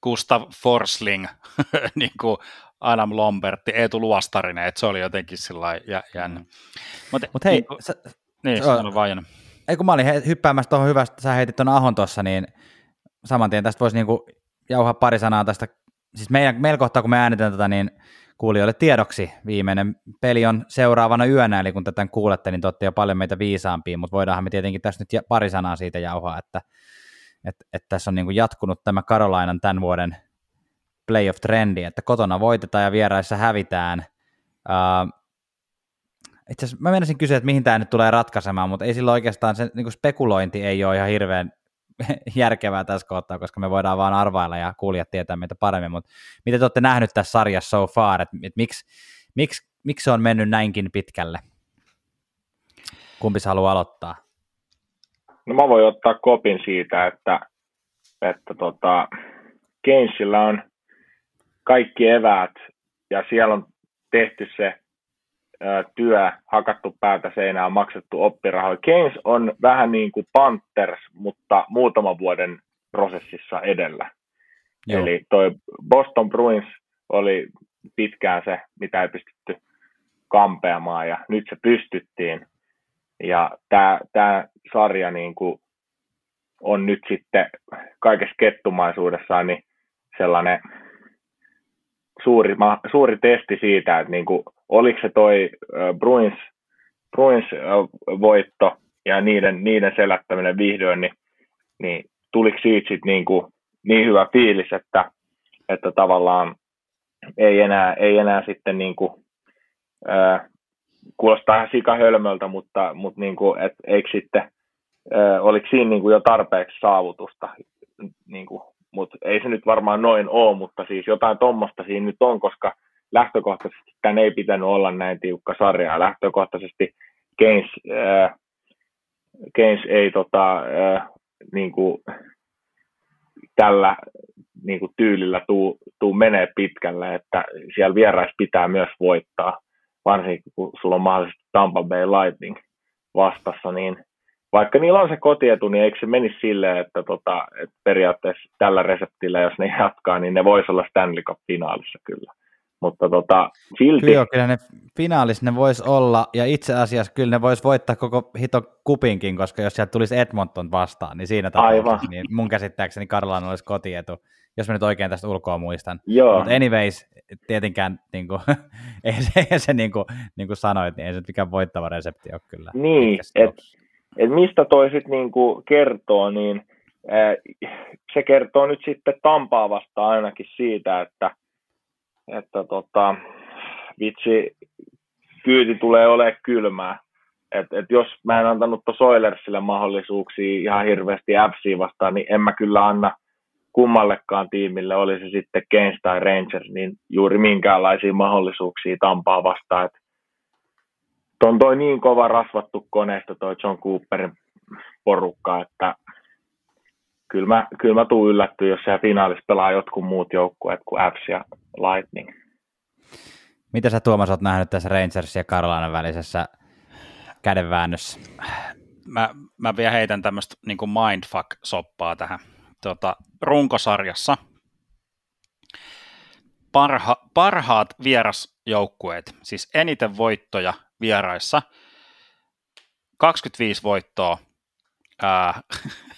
Gustav Forsling, [laughs] niin kuin Adam Lombertti, Eetu Luostarinen, että se oli jotenkin sillä jännä. Mm. Mutta Mut hei, niin, sä, niin, sä, on vaan Ei kun mä olin he, hyppäämässä tuohon hyvästä, sä heitit tuon Ahon tuossa, niin saman tien tästä voisi niinku jauhaa pari sanaa tästä. Siis meidän, meillä kohtaa, kun me äänitään tätä, niin kuulijoille tiedoksi viimeinen peli on seuraavana yönä, eli kun tätä kuulette, niin te jo paljon meitä viisaampia, mutta voidaanhan me tietenkin tässä nyt pari sanaa siitä jauhaa, että, että, että tässä on niin kuin jatkunut tämä Karolainan tämän vuoden playoff-trendi, että kotona voitetaan ja vieraissa hävitään. Uh, itse asiassa mä menisin kysyä, että mihin tämä nyt tulee ratkaisemaan, mutta ei sillä oikeastaan se niin spekulointi ei ole ihan hirveän [laughs] järkevää tässä kohtaa, koska me voidaan vaan arvailla ja kuulijat tietää meitä paremmin, mutta miten te olette nähnyt tässä sarjassa so far, että, että miksi, miksi, miksi se on mennyt näinkin pitkälle? Kumpi se haluaa aloittaa? No mä voin ottaa kopin siitä, että, että tota, Keynesillä on kaikki eväät ja siellä on tehty se työ, hakattu päätä seinään, maksettu oppirahoja. Keynes on vähän niin kuin Panthers, mutta muutaman vuoden prosessissa edellä. Joo. Eli toi Boston Bruins oli pitkään se, mitä ei pystytty kampeamaan, ja nyt se pystyttiin. Ja tämä sarja niin kuin on nyt sitten kaikessa kettumaisuudessaan niin sellainen suuri, suuri testi siitä, että niin kuin oliko se toi Bruins, Bruins voitto ja niiden, niiden selättäminen vihdoin, niin, niin tuliko siitä sit niin, kuin, niin hyvä fiilis, että, että tavallaan ei enää, ei enää sitten niin kuin, ää, kuulostaa ihan sikahölmöltä, mutta, mutta niin kuin, et, eikö sitten, ää, oliko siinä niin kuin jo tarpeeksi saavutusta, niin kuin, mutta ei se nyt varmaan noin ole, mutta siis jotain tuommoista siinä nyt on, koska lähtökohtaisesti tämän ei pitänyt olla näin tiukka sarja. Lähtökohtaisesti Keynes, äh, Keynes ei tota, äh, niin kuin, tällä niin kuin tyylillä tuu, tuu menee pitkälle, että siellä vierais pitää myös voittaa, varsinkin kun sulla on mahdollisesti Tampa Bay Lightning vastassa, niin vaikka niillä on se kotietu, niin eikö se menisi silleen, että, tota, että periaatteessa tällä reseptillä, jos ne jatkaa, niin ne voisi olla Stanley Cup-finaalissa kyllä. Mutta tota, silti... Kyllä, kyllä ne finaalis ne vois olla, ja itse asiassa kyllä ne vois voittaa koko hito kupinkin, koska jos sieltä tulisi Edmonton vastaan, niin siinä tapauksessa niin mun käsittääkseni Karlaan olisi kotietu, jos mä nyt oikein tästä ulkoa muistan. Mutta anyways, tietenkään niin kuin, [laughs] ei se, ei se niin kuin, niin kuin sanoit, niin ei se mikään voittava resepti ole kyllä. Niin, että et mistä toi sitten niin kertoo, niin se kertoo nyt sitten Tampaa vastaan ainakin siitä, että että tota, vitsi, kyyti tulee olemaan kylmää. Et, et jos mä en antanut tuossa Oilersille mahdollisuuksia ihan hirveästi Fc vastaan, niin en mä kyllä anna kummallekaan tiimille, oli se sitten Keynes tai Rangers, niin juuri minkäänlaisia mahdollisuuksia Tampaa vastaan. Et on toi niin kova rasvattu koneesta toi John Cooperin porukka, että kyllä mä, kyllä mä tuun yllättyä, jos siellä finaalissa pelaa jotkut muut joukkueet kuin Fs ja Lightning. Mitä sä Tuomas oot nähnyt tässä Rangers ja Carolina välisessä kädenväännössä? Mä, mä vielä heitän tämmöistä niin mindfuck-soppaa tähän tota, runkosarjassa. Parha, parhaat vierasjoukkueet, siis eniten voittoja vieraissa, 25 voittoa, ää, [laughs]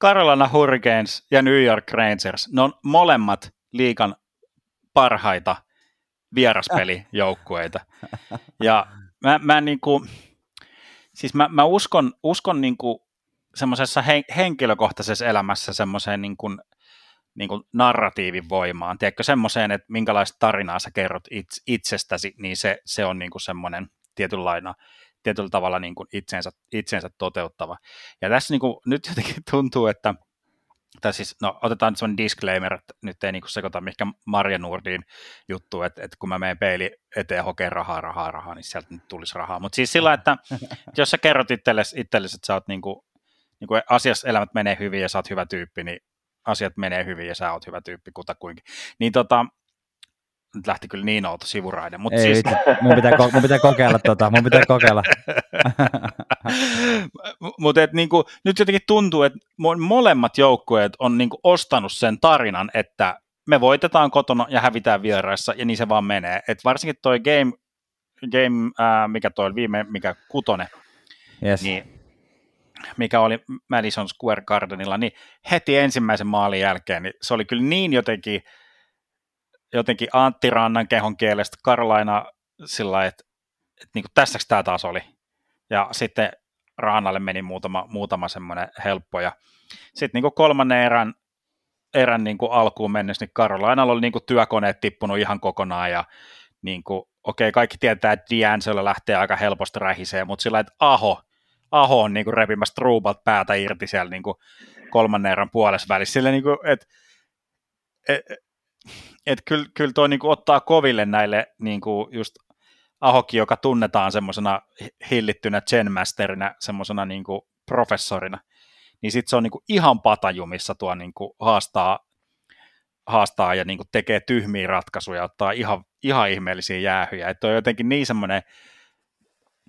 Carolina Hurricanes ja New York Rangers, ne on molemmat liikan parhaita vieraspelijoukkueita. Ja mä, mä, niin kuin, siis mä, mä uskon, uskon niin kuin semmoisessa he, henkilökohtaisessa elämässä semmoiseen niin kuin, niin kuin narratiivin voimaan. Tiedätkö semmoiseen, että minkälaista tarinaa sä kerrot itse, itsestäsi, niin se, se on niin kuin semmoinen tietynlaina tietyllä tavalla niin kuin itsensä, itsensä toteuttava. Ja tässä niin kuin, nyt [laughs] jotenkin tuntuu, että tai siis, no otetaan nyt sellainen disclaimer, että nyt ei niin sekoita mihinkä Marja Nurdin juttu, että, että kun mä menen peili eteen hokeen rahaa, rahaa, rahaa, niin sieltä nyt tulisi rahaa. Mutta siis sillä, että [laughs] jos sä kerrot itsellesi, itsellesi että sä oot niin kuin, niin kuin asiassa elämät menee hyvin ja sä oot hyvä tyyppi, niin asiat menee hyvin ja sä oot hyvä tyyppi kutakuinkin. Niin tota, nyt lähti kyllä niin outo sivuraide. Mutta Ei, siis, mun, pitää, ko- mun pitää kokeilla tota, mun pitää kokeilla. mutta niinku, nyt jotenkin tuntuu, että mo- molemmat joukkueet on niinku ostanut sen tarinan, että me voitetaan kotona ja hävitään vieraissa, ja niin se vaan menee. Et varsinkin toi game, game ää, mikä toi oli viime, mikä kutone, yes. niin mikä oli Madison Square Gardenilla, niin heti ensimmäisen maalin jälkeen, niin se oli kyllä niin jotenkin, jotenkin Antti Rannan kehon kielestä Karolaina sillä että, että niin tässä tämä taas oli. Ja sitten Rannalle meni muutama, muutama semmoinen helppo. Ja sitten niin kolmannen erän, erän niin alkuun mennessä, niin Karolainalla oli niin työkoneet tippunut ihan kokonaan ja niin kuin, okei, kaikki tietää, että D'Angelo lähtee aika helposti rähiseen, mutta sillä että Aho, Aho on niin repimässä truubalta päätä irti siellä niin kolmannen erän puolessa välissä. Sillä niin kuin, että et, et kyllä, kyllä toi niin kuin ottaa koville näille niin kuin just Ahokin, joka tunnetaan semmoisena hillittynä Zen semmoisena niin kuin professorina, niin sitten se on niin kuin ihan patajumissa tuo niin kuin haastaa, haastaa ja niin kuin tekee tyhmiä ratkaisuja, ottaa ihan, ihan ihmeellisiä jäähyjä. Että on jotenkin niin semmoinen,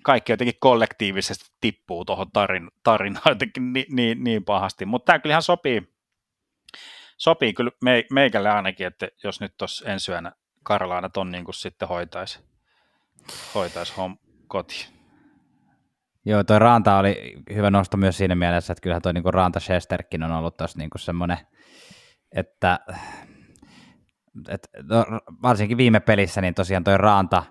kaikki jotenkin kollektiivisesti tippuu tuohon tarin, tarinaan jotenkin niin, niin, niin pahasti. Mutta tämä kyllä ihan sopii, sopii kyllä me, meikälle ainakin, että jos nyt tuossa ensi yönä Karlaana ton niin kuin sitten hoitaisi, hoitaisi hom koti. Joo, toi Ranta oli hyvä nosto myös siinä mielessä, että kyllähän toi niinku Ranta Shesterkin on ollut tuossa niinku semmoinen, että, että no, varsinkin viime pelissä, niin tosiaan toi Ranta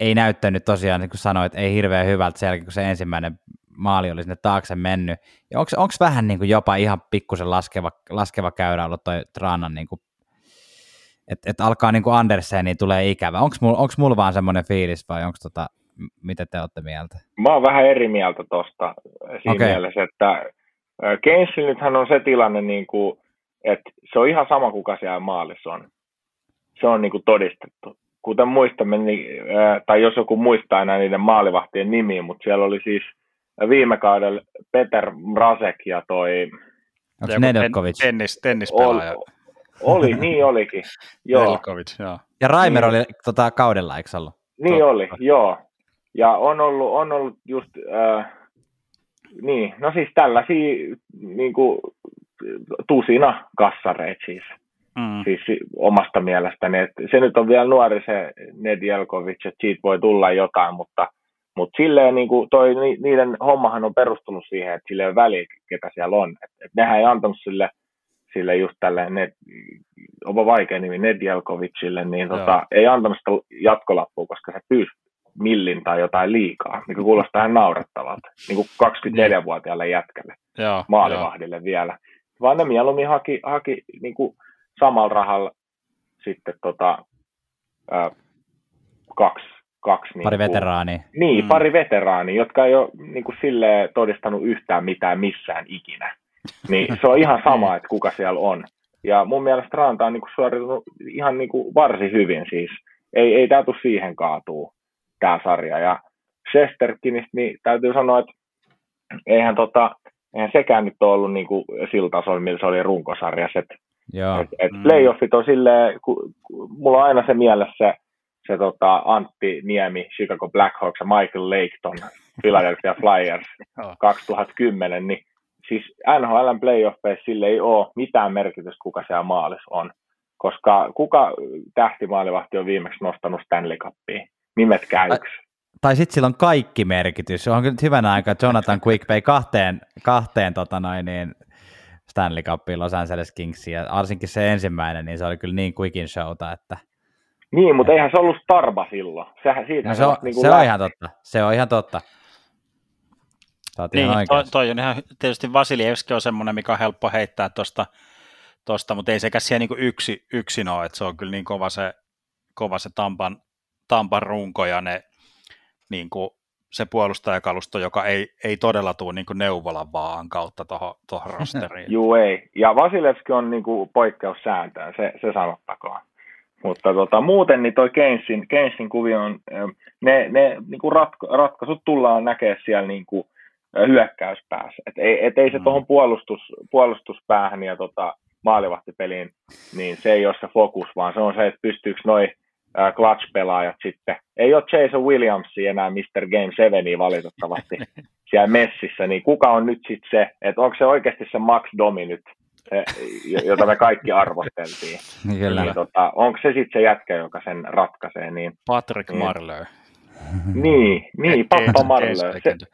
ei näyttänyt tosiaan, niin kuin sanoit, ei hirveän hyvältä sen jälkeen, kun se ensimmäinen maali oli sinne taakse mennyt. Ja onko vähän niin kuin jopa ihan pikkusen laskeva, laskeva käyrä ollut toi Rannan, niin kuin, että et alkaa niin kuin Anderseniin tulee ikävä. Onko mulla mul vaan semmoinen fiilis vai onko tota, mitä te olette mieltä? Mä oon vähän eri mieltä tuosta siinä okay. mielessä, että Keynesillä nythän on se tilanne, niin kuin, että se on ihan sama, kuka siellä maalissa on. Se on niin kuin todistettu. Kuten muistamme, niin, tai jos joku muistaa enää niiden maalivahtien nimiä, mutta siellä oli siis viime kaudella Peter Mrazek ja toi... Onko Nedeljkovic? Tennis, tennispelaaja. Oli, oli, niin olikin. [laughs] joo. Nedeljkovic, joo. Ja Raimer niin. oli tota, kaudella, eikö ollut? Niin Totta. oli, joo. Ja on ollut, on ollut just, äh, niin, no siis tällaisia niin kuin, tusina kassareita siis. Mm. Siis omasta mielestäni. Et se nyt on vielä nuori se Nedjelkovic, että siitä voi tulla jotain, mutta, mutta silleen niin kuin toi, niiden hommahan on perustunut siihen, että sille ei ole väliä, ketä siellä on. Et, et nehän ei antanut sille, sille just tälle, ne, onpa vaikea nimi, Nedjelkovicille, niin tota, ei antanut sitä jatkolappua, koska se pyysi millin tai jotain liikaa, mikä kuulostaa ihan naurettavalta, niin kuin 24-vuotiaalle jätkälle, Joo, maalivahdille jo. vielä. Vaan ne mieluummin haki, haki niin kuin samalla rahalla sitten tota, ää, kaksi, kaksi pari niin veteraania. Niin, mm. pari veteraania, jotka ei ole niin kuin silleen todistanut yhtään mitään missään ikinä. [laughs] Niin se on ihan sama, että kuka siellä on. Ja mun mielestä Ranta on niin kuin suoritunut ihan niin kuin varsin hyvin siis. Ei, ei tämä tule siihen kaatuu tämä sarja. Ja Shesterkinistä, niin täytyy sanoa, että eihän, tota, eihän sekään nyt ole ollut niin kuin sillä tasolla, millä se oli runkosarjassa. Et, Joo. Et, et mm. playoffit on silleen, ku, ku, mulla on aina se mielessä se, tota Antti Niemi, Chicago Blackhawks ja Michael Laketon, Philadelphia Flyers [laughs] 2010, niin siis NHLn playoffeissa sille ei ole mitään merkitystä, kuka siellä maalissa on. Koska kuka tähtimaalivahti on viimeksi nostanut Stanley Cupia? Nimetkää yksi. Tai sitten sillä on kaikki merkitys. On nyt hyvänä aika Jonathan Quickbay kahteen, kahteen tota noin, niin Stanley Cupiin Los Angeles Kingsiin, ja varsinkin se ensimmäinen, niin se oli kyllä niin quick showta, että... Niin, mutta eihän se ollut Starba silloin. Sehän, siitä no se, on, niin se on ihan totta. Se on ihan totta. Niin, toi, toi, on ihan, tietysti Vasilievski on semmoinen, mikä on helppo heittää tuosta, tosta, mutta ei sekä siellä niin yksi, yksin ole, että se on kyllä niin kova se, kova se Tampan, Tampan runko ja ne, niin kuin, se puolustajakalusto, joka ei, ei todella tule niin kuin neuvolan vaan kautta tuohon [laughs] rosteriin. Juu, ei. Ja Vasilevski on niin kuin poikkeussääntöön, se, se sanottakoon. Mutta tota, muuten niin toi Keynesin, Keynesin kuvio on, ne, ne niin kuin ratko, ratkaisut tullaan näkemään siellä niin kuin hyökkäyspäässä. Et ei, et ei se mm. tuohon puolustus, puolustuspäähän ja tota, maalivahtipeliin, niin se ei ole se fokus, vaan se on se, että pystyykö noin clutch-pelaajat sitten. Ei ole Jason Williamsia enää Mr. Game 7 valitettavasti [laughs] siellä messissä, niin kuka on nyt sitten se, että onko se oikeasti se Max Domi nyt, jota me kaikki arvosteltiin. Kyllä. Niin, tota, onko se sitten se jätkä, joka sen ratkaisee? Niin, Patrick Niin. Marleau. niin, niin pappa Keynes-. Keynes Se, legenda.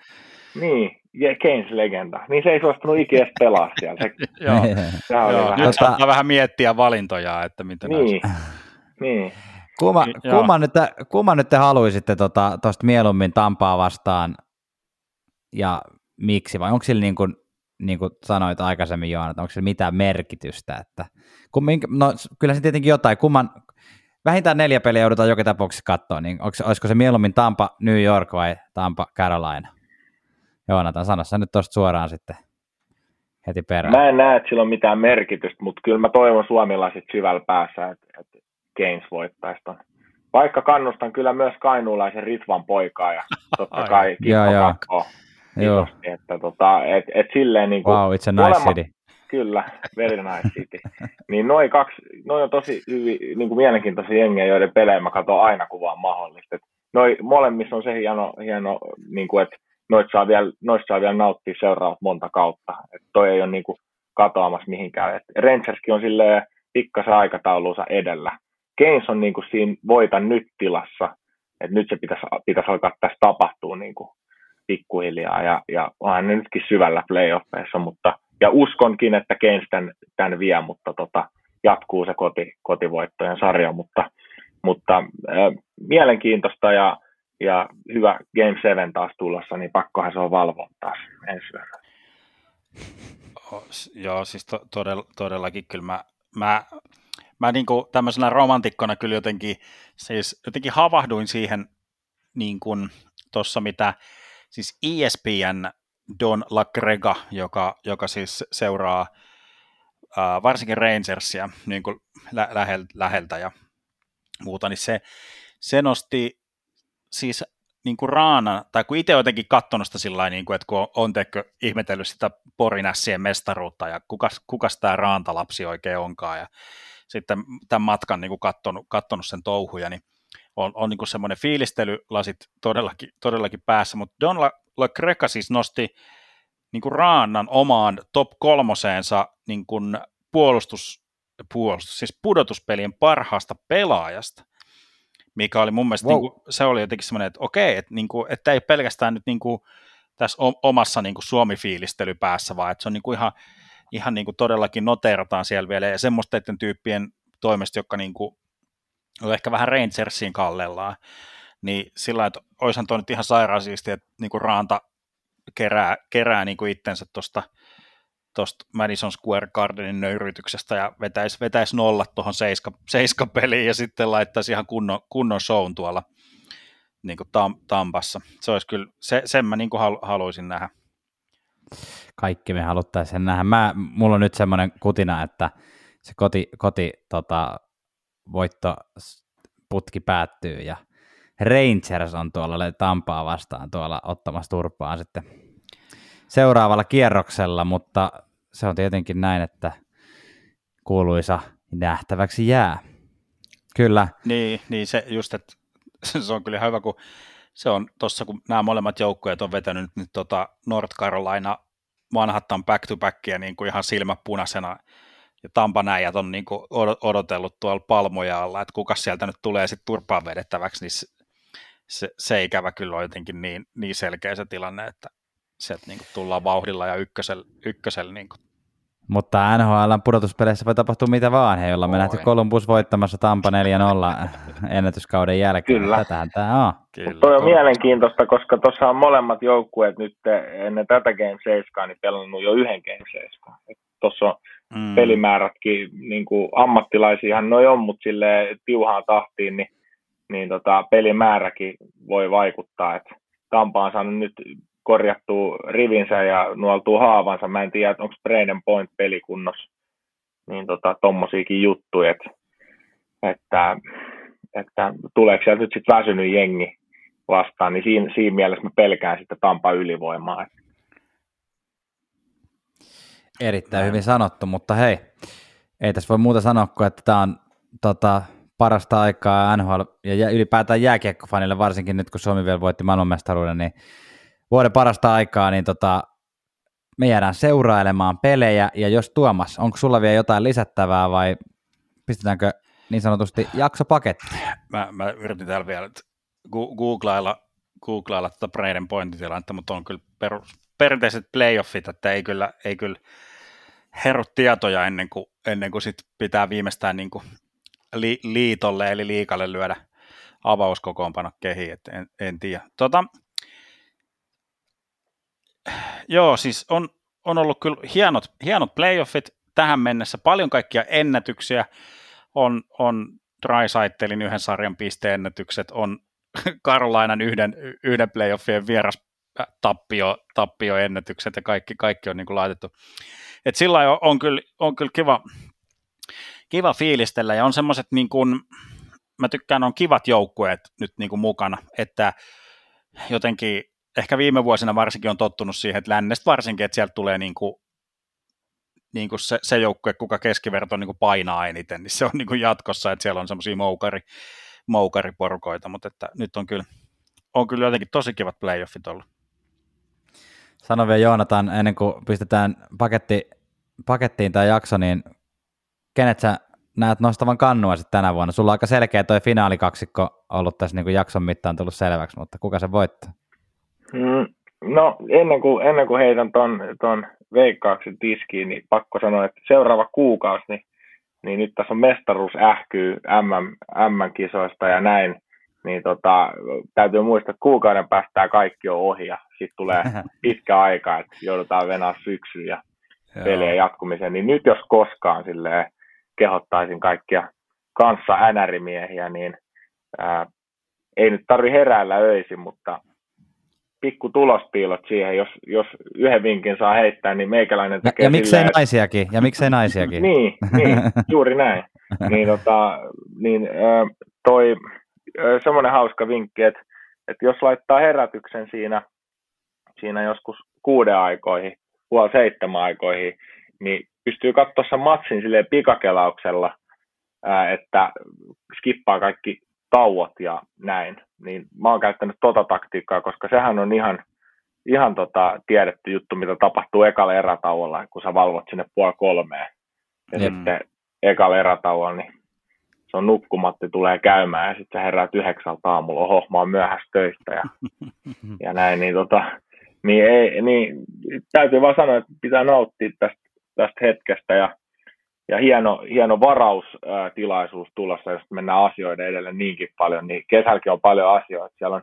niin, ja Keynes-legenda. Niin se ei suostunut ikinä pelaa siellä. Se, [laughs] Joo, sehän oli joo. vähän, nyt Tota- saattaa vähän miettiä valintoja, että miten niin, niin. Joo. kumman, nyt, te- kumman nyt te haluaisitte tuosta tota, mieluummin Tampaa vastaan ja miksi, vai onko sillä niin kuin, niin kuin sanoit aikaisemmin Joona, että onko sillä mitään merkitystä, että kun, minkä, no kyllä se tietenkin jotain, kumman, vähintään neljä peliä joudutaan joka tapauksessa katsoa, niin onko, se- olisiko se mieluummin Tampa New York vai Tampa Carolina? Joonatan, sano sä nyt tuosta suoraan sitten heti perään. Mä en näe, että sillä on mitään merkitystä, mutta kyllä mä toivon suomalaiset syvällä päässä, että, että Keynes voittaisi ton. Vaikka kannustan kyllä myös kainuulaisen Ritvan poikaa ja [laughs] totta Ai. kai Kippo joo. Isosti, Että tota, et, et silleen niin kuin, wow, it's a nice molemmat- city. Kyllä, very nice city. niin noin kaksi, noi on tosi hyvi, niin kuin mielenkiintoisia jengejä, joiden pelejä mä katson aina kun vaan mahdollista. Et noi molemmissa on se hieno, hieno niin kuin, että noista saa, vielä, noista saa vielä nauttia seuraavat monta kautta. Et toi ei ole niin kuin, katoamassa mihinkään. Et Rangerskin on silleen pikkasen aikataulunsa edellä. Keynes on niin kuin, siinä voita nyt tilassa, että nyt se pitäisi, pitäisi alkaa tässä tapahtua niin kuin, pikkuhiljaa ja, ja onhan ne nytkin syvällä playoffeissa, mutta ja uskonkin, että Keynes tämän, tämän vie, mutta tota, jatkuu se koti, kotivoittojen sarja, mutta, mutta äh, mielenkiintoista ja, ja hyvä Game 7 taas tulossa, niin pakkohan se on valvoa taas ensi yönä. Joo, siis to, todell, todellakin kyllä mä, mä, mä niin kuin tämmöisenä romantikkona kyllä jotenkin, siis jotenkin havahduin siihen niin kuin tuossa mitä, siis ESPN Don LaGrega, joka, joka siis seuraa ää, varsinkin Rangersia niin kuin lä- lähel, läheltä ja muuta, niin se, se nosti siis niin kuin Raana, tai kun itse jotenkin katsonut sitä sillä niin kuin, että kun on, on teikö ihmetellyt sitä Porinässien mestaruutta ja kukas, kukas tämä Raantalapsi oikein onkaan ja sitten tämän matkan niin kuin katsonut, katsonut sen touhuja, niin on, on niin semmoinen fiilistelylasit todellakin, todellakin päässä, mutta Don La, La siis nosti niin kuin Raanan omaan top kolmoseensa niin kuin puolustus, puolustus, siis pudotuspelien parhaasta pelaajasta, mikä oli mun mielestä, Wow. niin kuin, se oli jotenkin semmoinen, että okei, että, niin kuin, että ei pelkästään nyt niin kuin, tässä omassa niin kuin Suomi-fiilistely päässä, vaan että se on niin kuin ihan, ihan niin kuin todellakin noteerataan siellä vielä, ja semmoisten tyyppien toimesta, jotka niin kuin, on ehkä vähän Rangersiin kallellaan, niin sillä että olisihan toi nyt ihan sairaan siistiä, että niin kuin Raanta kerää, kerää niin kuin itsensä tuosta tuosta Madison Square Gardenin nöyrytyksestä ja vetäisi, vetäisi nollat tuohon seiska, seiskapeliin ja sitten laittaisi ihan kunnon, kunnon shown tuolla niin kuin tam, Tampassa. Se olisi kyllä, se, sen mä niin kuin halu, haluaisin nähdä. Kaikki me haluttaisiin nähdä. Mä, mulla on nyt semmoinen kutina, että se koti, koti tota, voitto putki päättyy ja Rangers on tuolla Tampaa vastaan tuolla ottamassa turpaa sitten seuraavalla kierroksella, mutta se on tietenkin näin, että kuuluisa nähtäväksi jää. Kyllä, Niin, niin se just, että [laughs] se on kyllä hyvä, kun se on tuossa, kun nämä molemmat joukkueet on vetänyt nyt tota North Carolina Manhattan back to backia niin kuin ihan silmä punaisena, ja Tampanäijät on niin kuin odotellut tuolla palmoja alla, että kuka sieltä nyt tulee sitten turpaan vedettäväksi, niin se, se, se ikävä kyllä on jotenkin niin, niin selkeä se tilanne, että sieltä niin kuin tullaan vauhdilla ja ykkösellä, ykkösellä niin kuin mutta NHL pudotuspeleissä voi tapahtua mitä vaan. Hei, ollaan me nähty Columbus voittamassa Tampa 4-0 [laughs] ennätyskauden jälkeen. Kyllä. Tätähän tämä on. kyllä. Toi on mielenkiintoista, koska tuossa on molemmat joukkueet nyt ennen tätä Game 7 niin pelannut jo yhden Game 7. Tuossa on mm, pelimäärätkin, niin kuin ammattilaisiahan noi on, mutta sille tiuhaan tahtiin, niin, niin tota, pelimääräkin voi vaikuttaa. Et Tampa on saanut nyt korjattua rivinsä ja nuoltuu haavansa. Mä en tiedä, onko Braden Point pelikunnossa. Niin tota, tommosiakin juttuja, että, että, että tuleeko sieltä nyt sitten väsynyt jengi vastaan, niin siinä, siinä mielessä mä pelkään sitten Tampa ylivoimaa. Et Erittäin hyvin sanottu, mutta hei, ei tässä voi muuta sanoa kuin, että tämä on tota, parasta aikaa NHL ja ylipäätään jääkiekkofanille, varsinkin nyt kun Suomi vielä voitti maailmanmestaruuden, niin vuoden parasta aikaa, niin tota, me jäädään seurailemaan pelejä, ja jos Tuomas, onko sulla vielä jotain lisättävää vai pistetäänkö niin sanotusti jaksopaketti? Mä, mä yritin täällä vielä googlailla, googlailla tätä tuota Braden pointitilannetta, mutta on kyllä perus, perinteiset playoffit, että ei kyllä, ei kyllä heru tietoja ennen kuin, ennen kuin sit pitää viimeistään niin kuin li, liitolle eli liikalle lyödä avauskokoonpano kehiin, että en, en tiedä. Tota, joo, siis on, on ollut kyllä hienot, hienot playoffit tähän mennessä, paljon kaikkia ennätyksiä, on, on Drysaitelin yhden sarjan pisteennätykset, on [laughs] Karolainan yhden, yhden playoffien vieras tappio, tappioennätykset ja kaikki, kaikki on niin kuin laitettu. Et sillä on, on, kyllä, on kyllä kiva, kiva fiilistellä ja on semmoiset niin kuin, mä tykkään, on kivat joukkueet nyt niin kuin mukana, että jotenkin ehkä viime vuosina varsinkin on tottunut siihen, että lännestä varsinkin, että sieltä tulee niin kuin, niin kuin se, se joukkue, kuka keskiverto niin kuin painaa eniten, niin se on niin kuin jatkossa, että siellä on semmoisia moukari, moukariporukoita, mutta että nyt on kyllä, on kyllä jotenkin tosi kivat playoffit ollut. Sano vielä Joonatan, ennen kuin pistetään paketti, pakettiin tämä jakso, niin kenet sä näet nostavan kannua sitten tänä vuonna? Sulla on aika selkeä toi finaalikaksikko ollut tässä niin kuin jakson mittaan tullut selväksi, mutta kuka se voittaa? Mm, no ennen kuin, ennen kuin heitän ton, ton veikkauksen tiskiin, niin pakko sanoa, että seuraava kuukausi, niin, niin nyt tässä on mestaruus ähkyy MM, MM-kisoista ja näin, niin tota, täytyy muistaa, että kuukauden päästä kaikki on ohi ja sitten tulee [laughs] pitkä aika, että joudutaan venää syksyyn ja pelien jatkumiseen, niin nyt jos koskaan silleen, kehottaisin kaikkia kanssa NR-miehiä, niin ää, ei nyt tarvi heräällä öisin, mutta pikku tulospiilot siihen, jos, jos yhden vinkin saa heittää, niin meikäläinen tekee Ja, ja miksei silleen, naisiakin, ja miksei naisiakin. [laughs] niin, niin, juuri näin. [laughs] niin, tota, niin toi semmoinen hauska vinkki, että, että jos laittaa herätyksen siinä, siinä joskus kuuden aikoihin, puoli seitsemän aikoihin, niin pystyy katsoa sen matsin silleen pikakelauksella, että skippaa kaikki tauot ja näin. Niin mä oon käyttänyt tota taktiikkaa, koska sehän on ihan, ihan tota tiedetty juttu, mitä tapahtuu ekalla erätauolla, kun sä valvot sinne puoli kolmeen. Ja mm. sitten ekalla erätauolla, niin se on nukkumatti tulee käymään ja sitten sä heräät yhdeksältä aamulla, oho, mä oon myöhässä töistä ja, [laughs] ja näin, niin, tota, niin, ei, niin täytyy vaan sanoa, että pitää nauttia tästä tästä hetkestä ja, ja hieno, hieno varaustilaisuus tulossa, jos mennään asioiden edelle niinkin paljon, niin kesälläkin on paljon asioita. Siellä on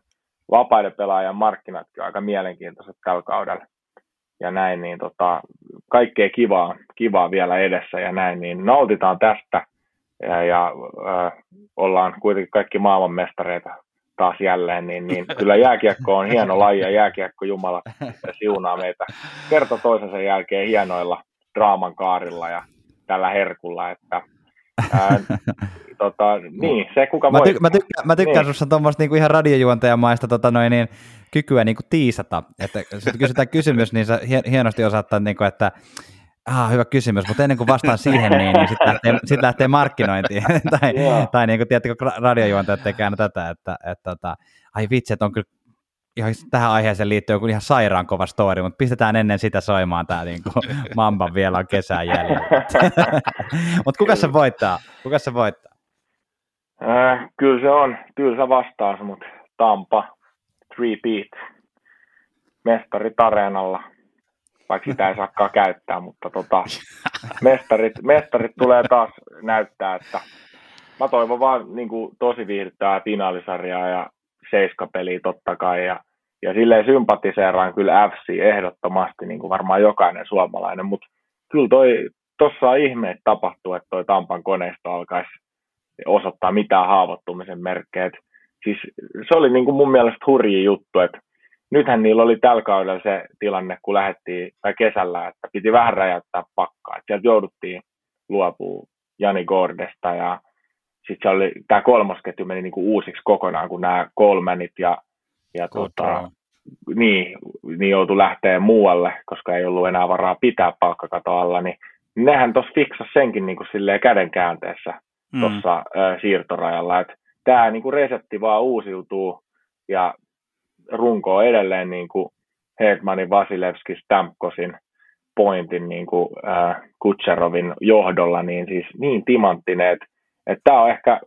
vapaiden pelaajien markkinatkin aika mielenkiintoiset tällä kaudella ja näin, niin tota, kaikkea kivaa, kivaa vielä edessä ja näin, niin nautitaan tästä ja, ja äh, ollaan kuitenkin kaikki maailmanmestareita taas jälleen, niin, niin [laughs] kyllä jääkiekko on hieno laji ja jääkiekko Jumala siunaa meitä kerta toisensa jälkeen hienoilla draaman kaarilla ja tällä herkulla, että ää, [laughs] tota, niin, se kuka mä, ty- mä, tykkään, mä tykkään niin. susta tuommoista niinku ihan radiojuontajamaista tota noin, niin, kykyä niinku tiisata, että jos kysytään kysymys, niin sä hienosti osaat, niinku, että Ah, hyvä kysymys, mutta ennen kuin vastaan siihen, niin, niin sitten lähtee, sit lähtee markkinointiin. [laughs] tai, yeah. tai niin kuin, tiedättekö, radiojuontajat tekee aina tätä, että, että, että tota, ai vitsi, että on kyllä ihan tähän aiheeseen liittyy joku ihan sairaan kova story, mutta pistetään ennen sitä soimaan tämä niin kuin [laughs] Mamban vielä on kesän jäljellä. [laughs] mutta kuka se voittaa? Kuka se voittaa? Äh, kyllä se on tylsä vastaus, mutta Tampa, three beat, mestarit areenalla, vaikka sitä ei saakaan käyttää, mutta tota, mestarit, mestarit tulee taas näyttää, että mä toivon vaan niin kuin, tosi viihdyttää finaalisarjaa ja seiskapeliä totta kai ja ja silleen sympatiseeraan kyllä FC ehdottomasti, niin kuin varmaan jokainen suomalainen, mutta kyllä toi, ihme, että tapahtuu, että toi Tampan koneisto alkaisi osoittaa mitään haavoittumisen merkkejä. siis se oli niin kuin mun mielestä hurji juttu, että nythän niillä oli tällä kaudella se tilanne, kun lähdettiin tai kesällä, että piti vähän räjäyttää pakkaa. Että sieltä jouduttiin luopua Jani Gordesta ja sitten oli, tämä kolmosketju meni niin kuin uusiksi kokonaan, kun nämä Colemanit ja ja tuota, niin, niin joutui lähteä muualle, koska ei ollut enää varaa pitää palkkakato alla, niin nehän tuossa fiksas senkin niin kuin silleen kädenkäänteessä tuossa mm. siirtorajalla, että tämä niin kuin resepti vaan uusiutuu ja runko on edelleen niin kuin Hedmanin, Vasilevski, Stamkosin, Pointin, niin kuin, äh, Kutserovin johdolla, niin siis niin timanttinen, että, tämä on ehkä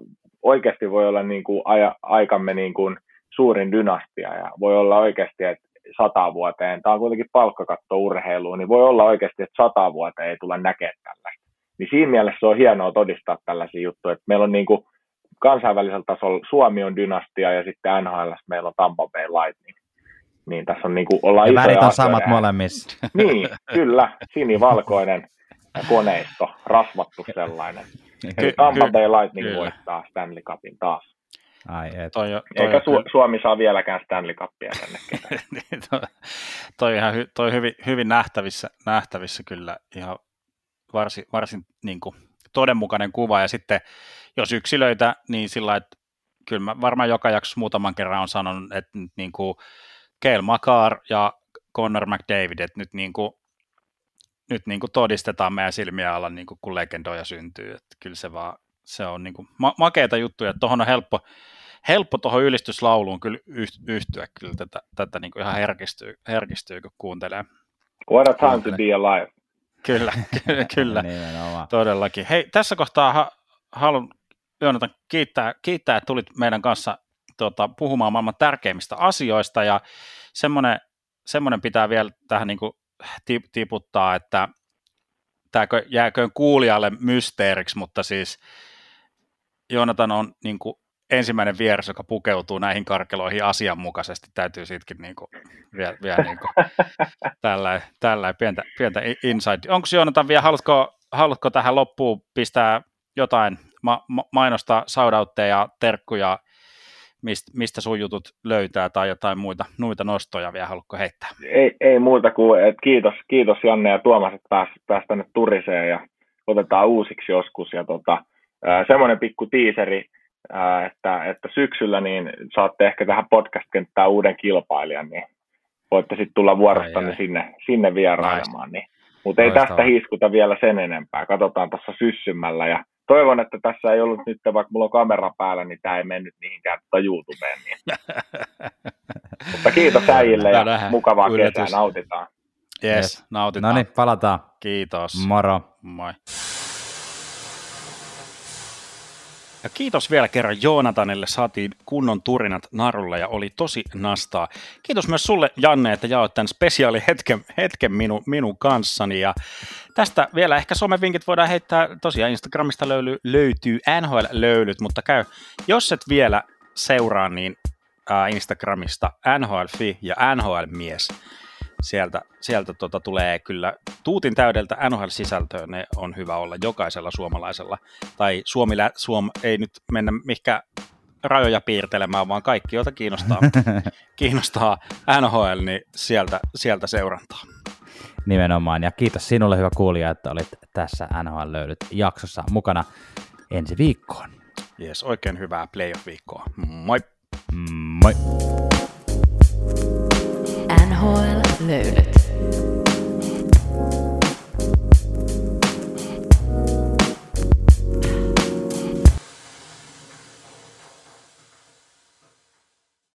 oikeasti voi olla niin kuin aja, aikamme niin kuin suurin dynastia ja voi olla oikeasti, että sata vuoteen, tämä on kuitenkin palkkakatto urheiluun, niin voi olla oikeasti, että sata vuoteen ei tule näkemään tällaista. Niin siinä mielessä on hienoa todistaa tällaisia juttuja, että meillä on niin kuin kansainvälisellä tasolla Suomi on dynastia ja sitten NHL meillä on Tampa Bay Lightning. Niin tässä on niin kuin, ollaan Ja isoja värit on samat molemmissa. [laughs] Niin, kyllä, sinivalkoinen koneisto, rasvattu sellainen. Ky- Tampa ky- Bay Lightning kyllä. voittaa Stanley Cupin taas. Ai et. Toi, on- toi, Eikä Su- Suomi saa vieläkään Stanley Cupia tänne [laughs] niin, toi, toi, ihan hy, toi hyvin, hyvin nähtävissä, nähtävissä kyllä ihan varsin, varsin niin kuin, todenmukainen kuva. Ja sitten jos yksilöitä, niin sillä että kyllä mä varmaan joka jaksossa muutaman kerran on sanonut, että nyt niin kuin Keil Makar ja Connor McDavid, että nyt niin kuin, nyt niin kuin todistetaan meidän silmiä alla, niin kuin, kun legendoja syntyy. Että kyllä se vaan, se on niin kuin ma- makeita juttuja, että tuohon on helppo, helppo tuohon ylistyslauluun kyllä yh- yhtyä kyllä tätä, tätä niin kuin ihan herkistyy, herkistyy, kun kuuntelee. What a time to be alive. Kyllä, ky- [laughs] kyllä, Nimenomaan. todellakin. Hei, tässä kohtaa ha- haluan Joonatan kiittää, kiittää, että tulit meidän kanssa tota, puhumaan maailman tärkeimmistä asioista ja semmoinen, semmoinen pitää vielä tähän niin kuin ti- tiputtaa, että tämä jääköön kuulijalle mysteeriksi, mutta siis Joonatan on niin kuin ensimmäinen vieras, joka pukeutuu näihin karkeloihin asianmukaisesti, täytyy siitäkin niin kuin, vielä, vielä niin kuin, [laughs] tällä, tällä pientä, pientä insight. Onko Joonatan vielä, haluatko, haluatko tähän loppuun pistää jotain ma- ma- mainostaa, saudautteja ja terkkuja, mistä, mistä sun jutut löytää tai jotain muita, muita nostoja vielä haluatko heittää? Ei, ei muuta kuin, että kiitos, kiitos Janne ja Tuomas, että pääs, pääs tänne turiseen ja otetaan uusiksi joskus. Ja tota, semmoinen pikku tiiseri, ää, että, että syksyllä niin saatte ehkä tähän podcast-kenttään uuden kilpailijan, niin voitte sitten tulla vuorostanne Ai, ai. sinne, sinne vierailemaan. Niin. Mutta ei tästä hiiskuta vielä sen enempää. Katsotaan tuossa syssymällä. Ja toivon, että tässä ei ollut nyt, vaikka mulla on kamera päällä, niin tämä ei mennyt mihinkään tota YouTubeen. Niin. [laughs] Mutta kiitos äijille ja Nähdään. mukavaa Yllätys. kesää, nautitaan. Yes, Yes. nautitaan. No niin, palataan. Kiitos. Moro. Moi. Ja kiitos vielä kerran Joonatanille, saatiin kunnon turinat narulle ja oli tosi nastaa. Kiitos myös sulle Janne, että jaoit tämän spesiaalihetken hetken minu, minun kanssani. Ja tästä vielä ehkä somevinkit voidaan heittää, tosiaan Instagramista löyly, löytyy NHL-löylyt, mutta käy, jos et vielä seuraa, niin Instagramista NHL-fi ja NHL-mies sieltä, sieltä tota tulee kyllä tuutin täydeltä NHL-sisältöä, ne on hyvä olla jokaisella suomalaisella. Tai Suomi, lä- Suom ei nyt mennä mihinkään rajoja piirtelemään, vaan kaikki, joita kiinnostaa, [laughs] kiinnostaa NHL, niin sieltä, sieltä seurantaa. Nimenomaan. Ja kiitos sinulle, hyvä kuulija, että olit tässä NHL löydyt jaksossa mukana ensi viikkoon. Jees, oikein hyvää playoff-viikkoa. Moi! Moi! NHL löylyt.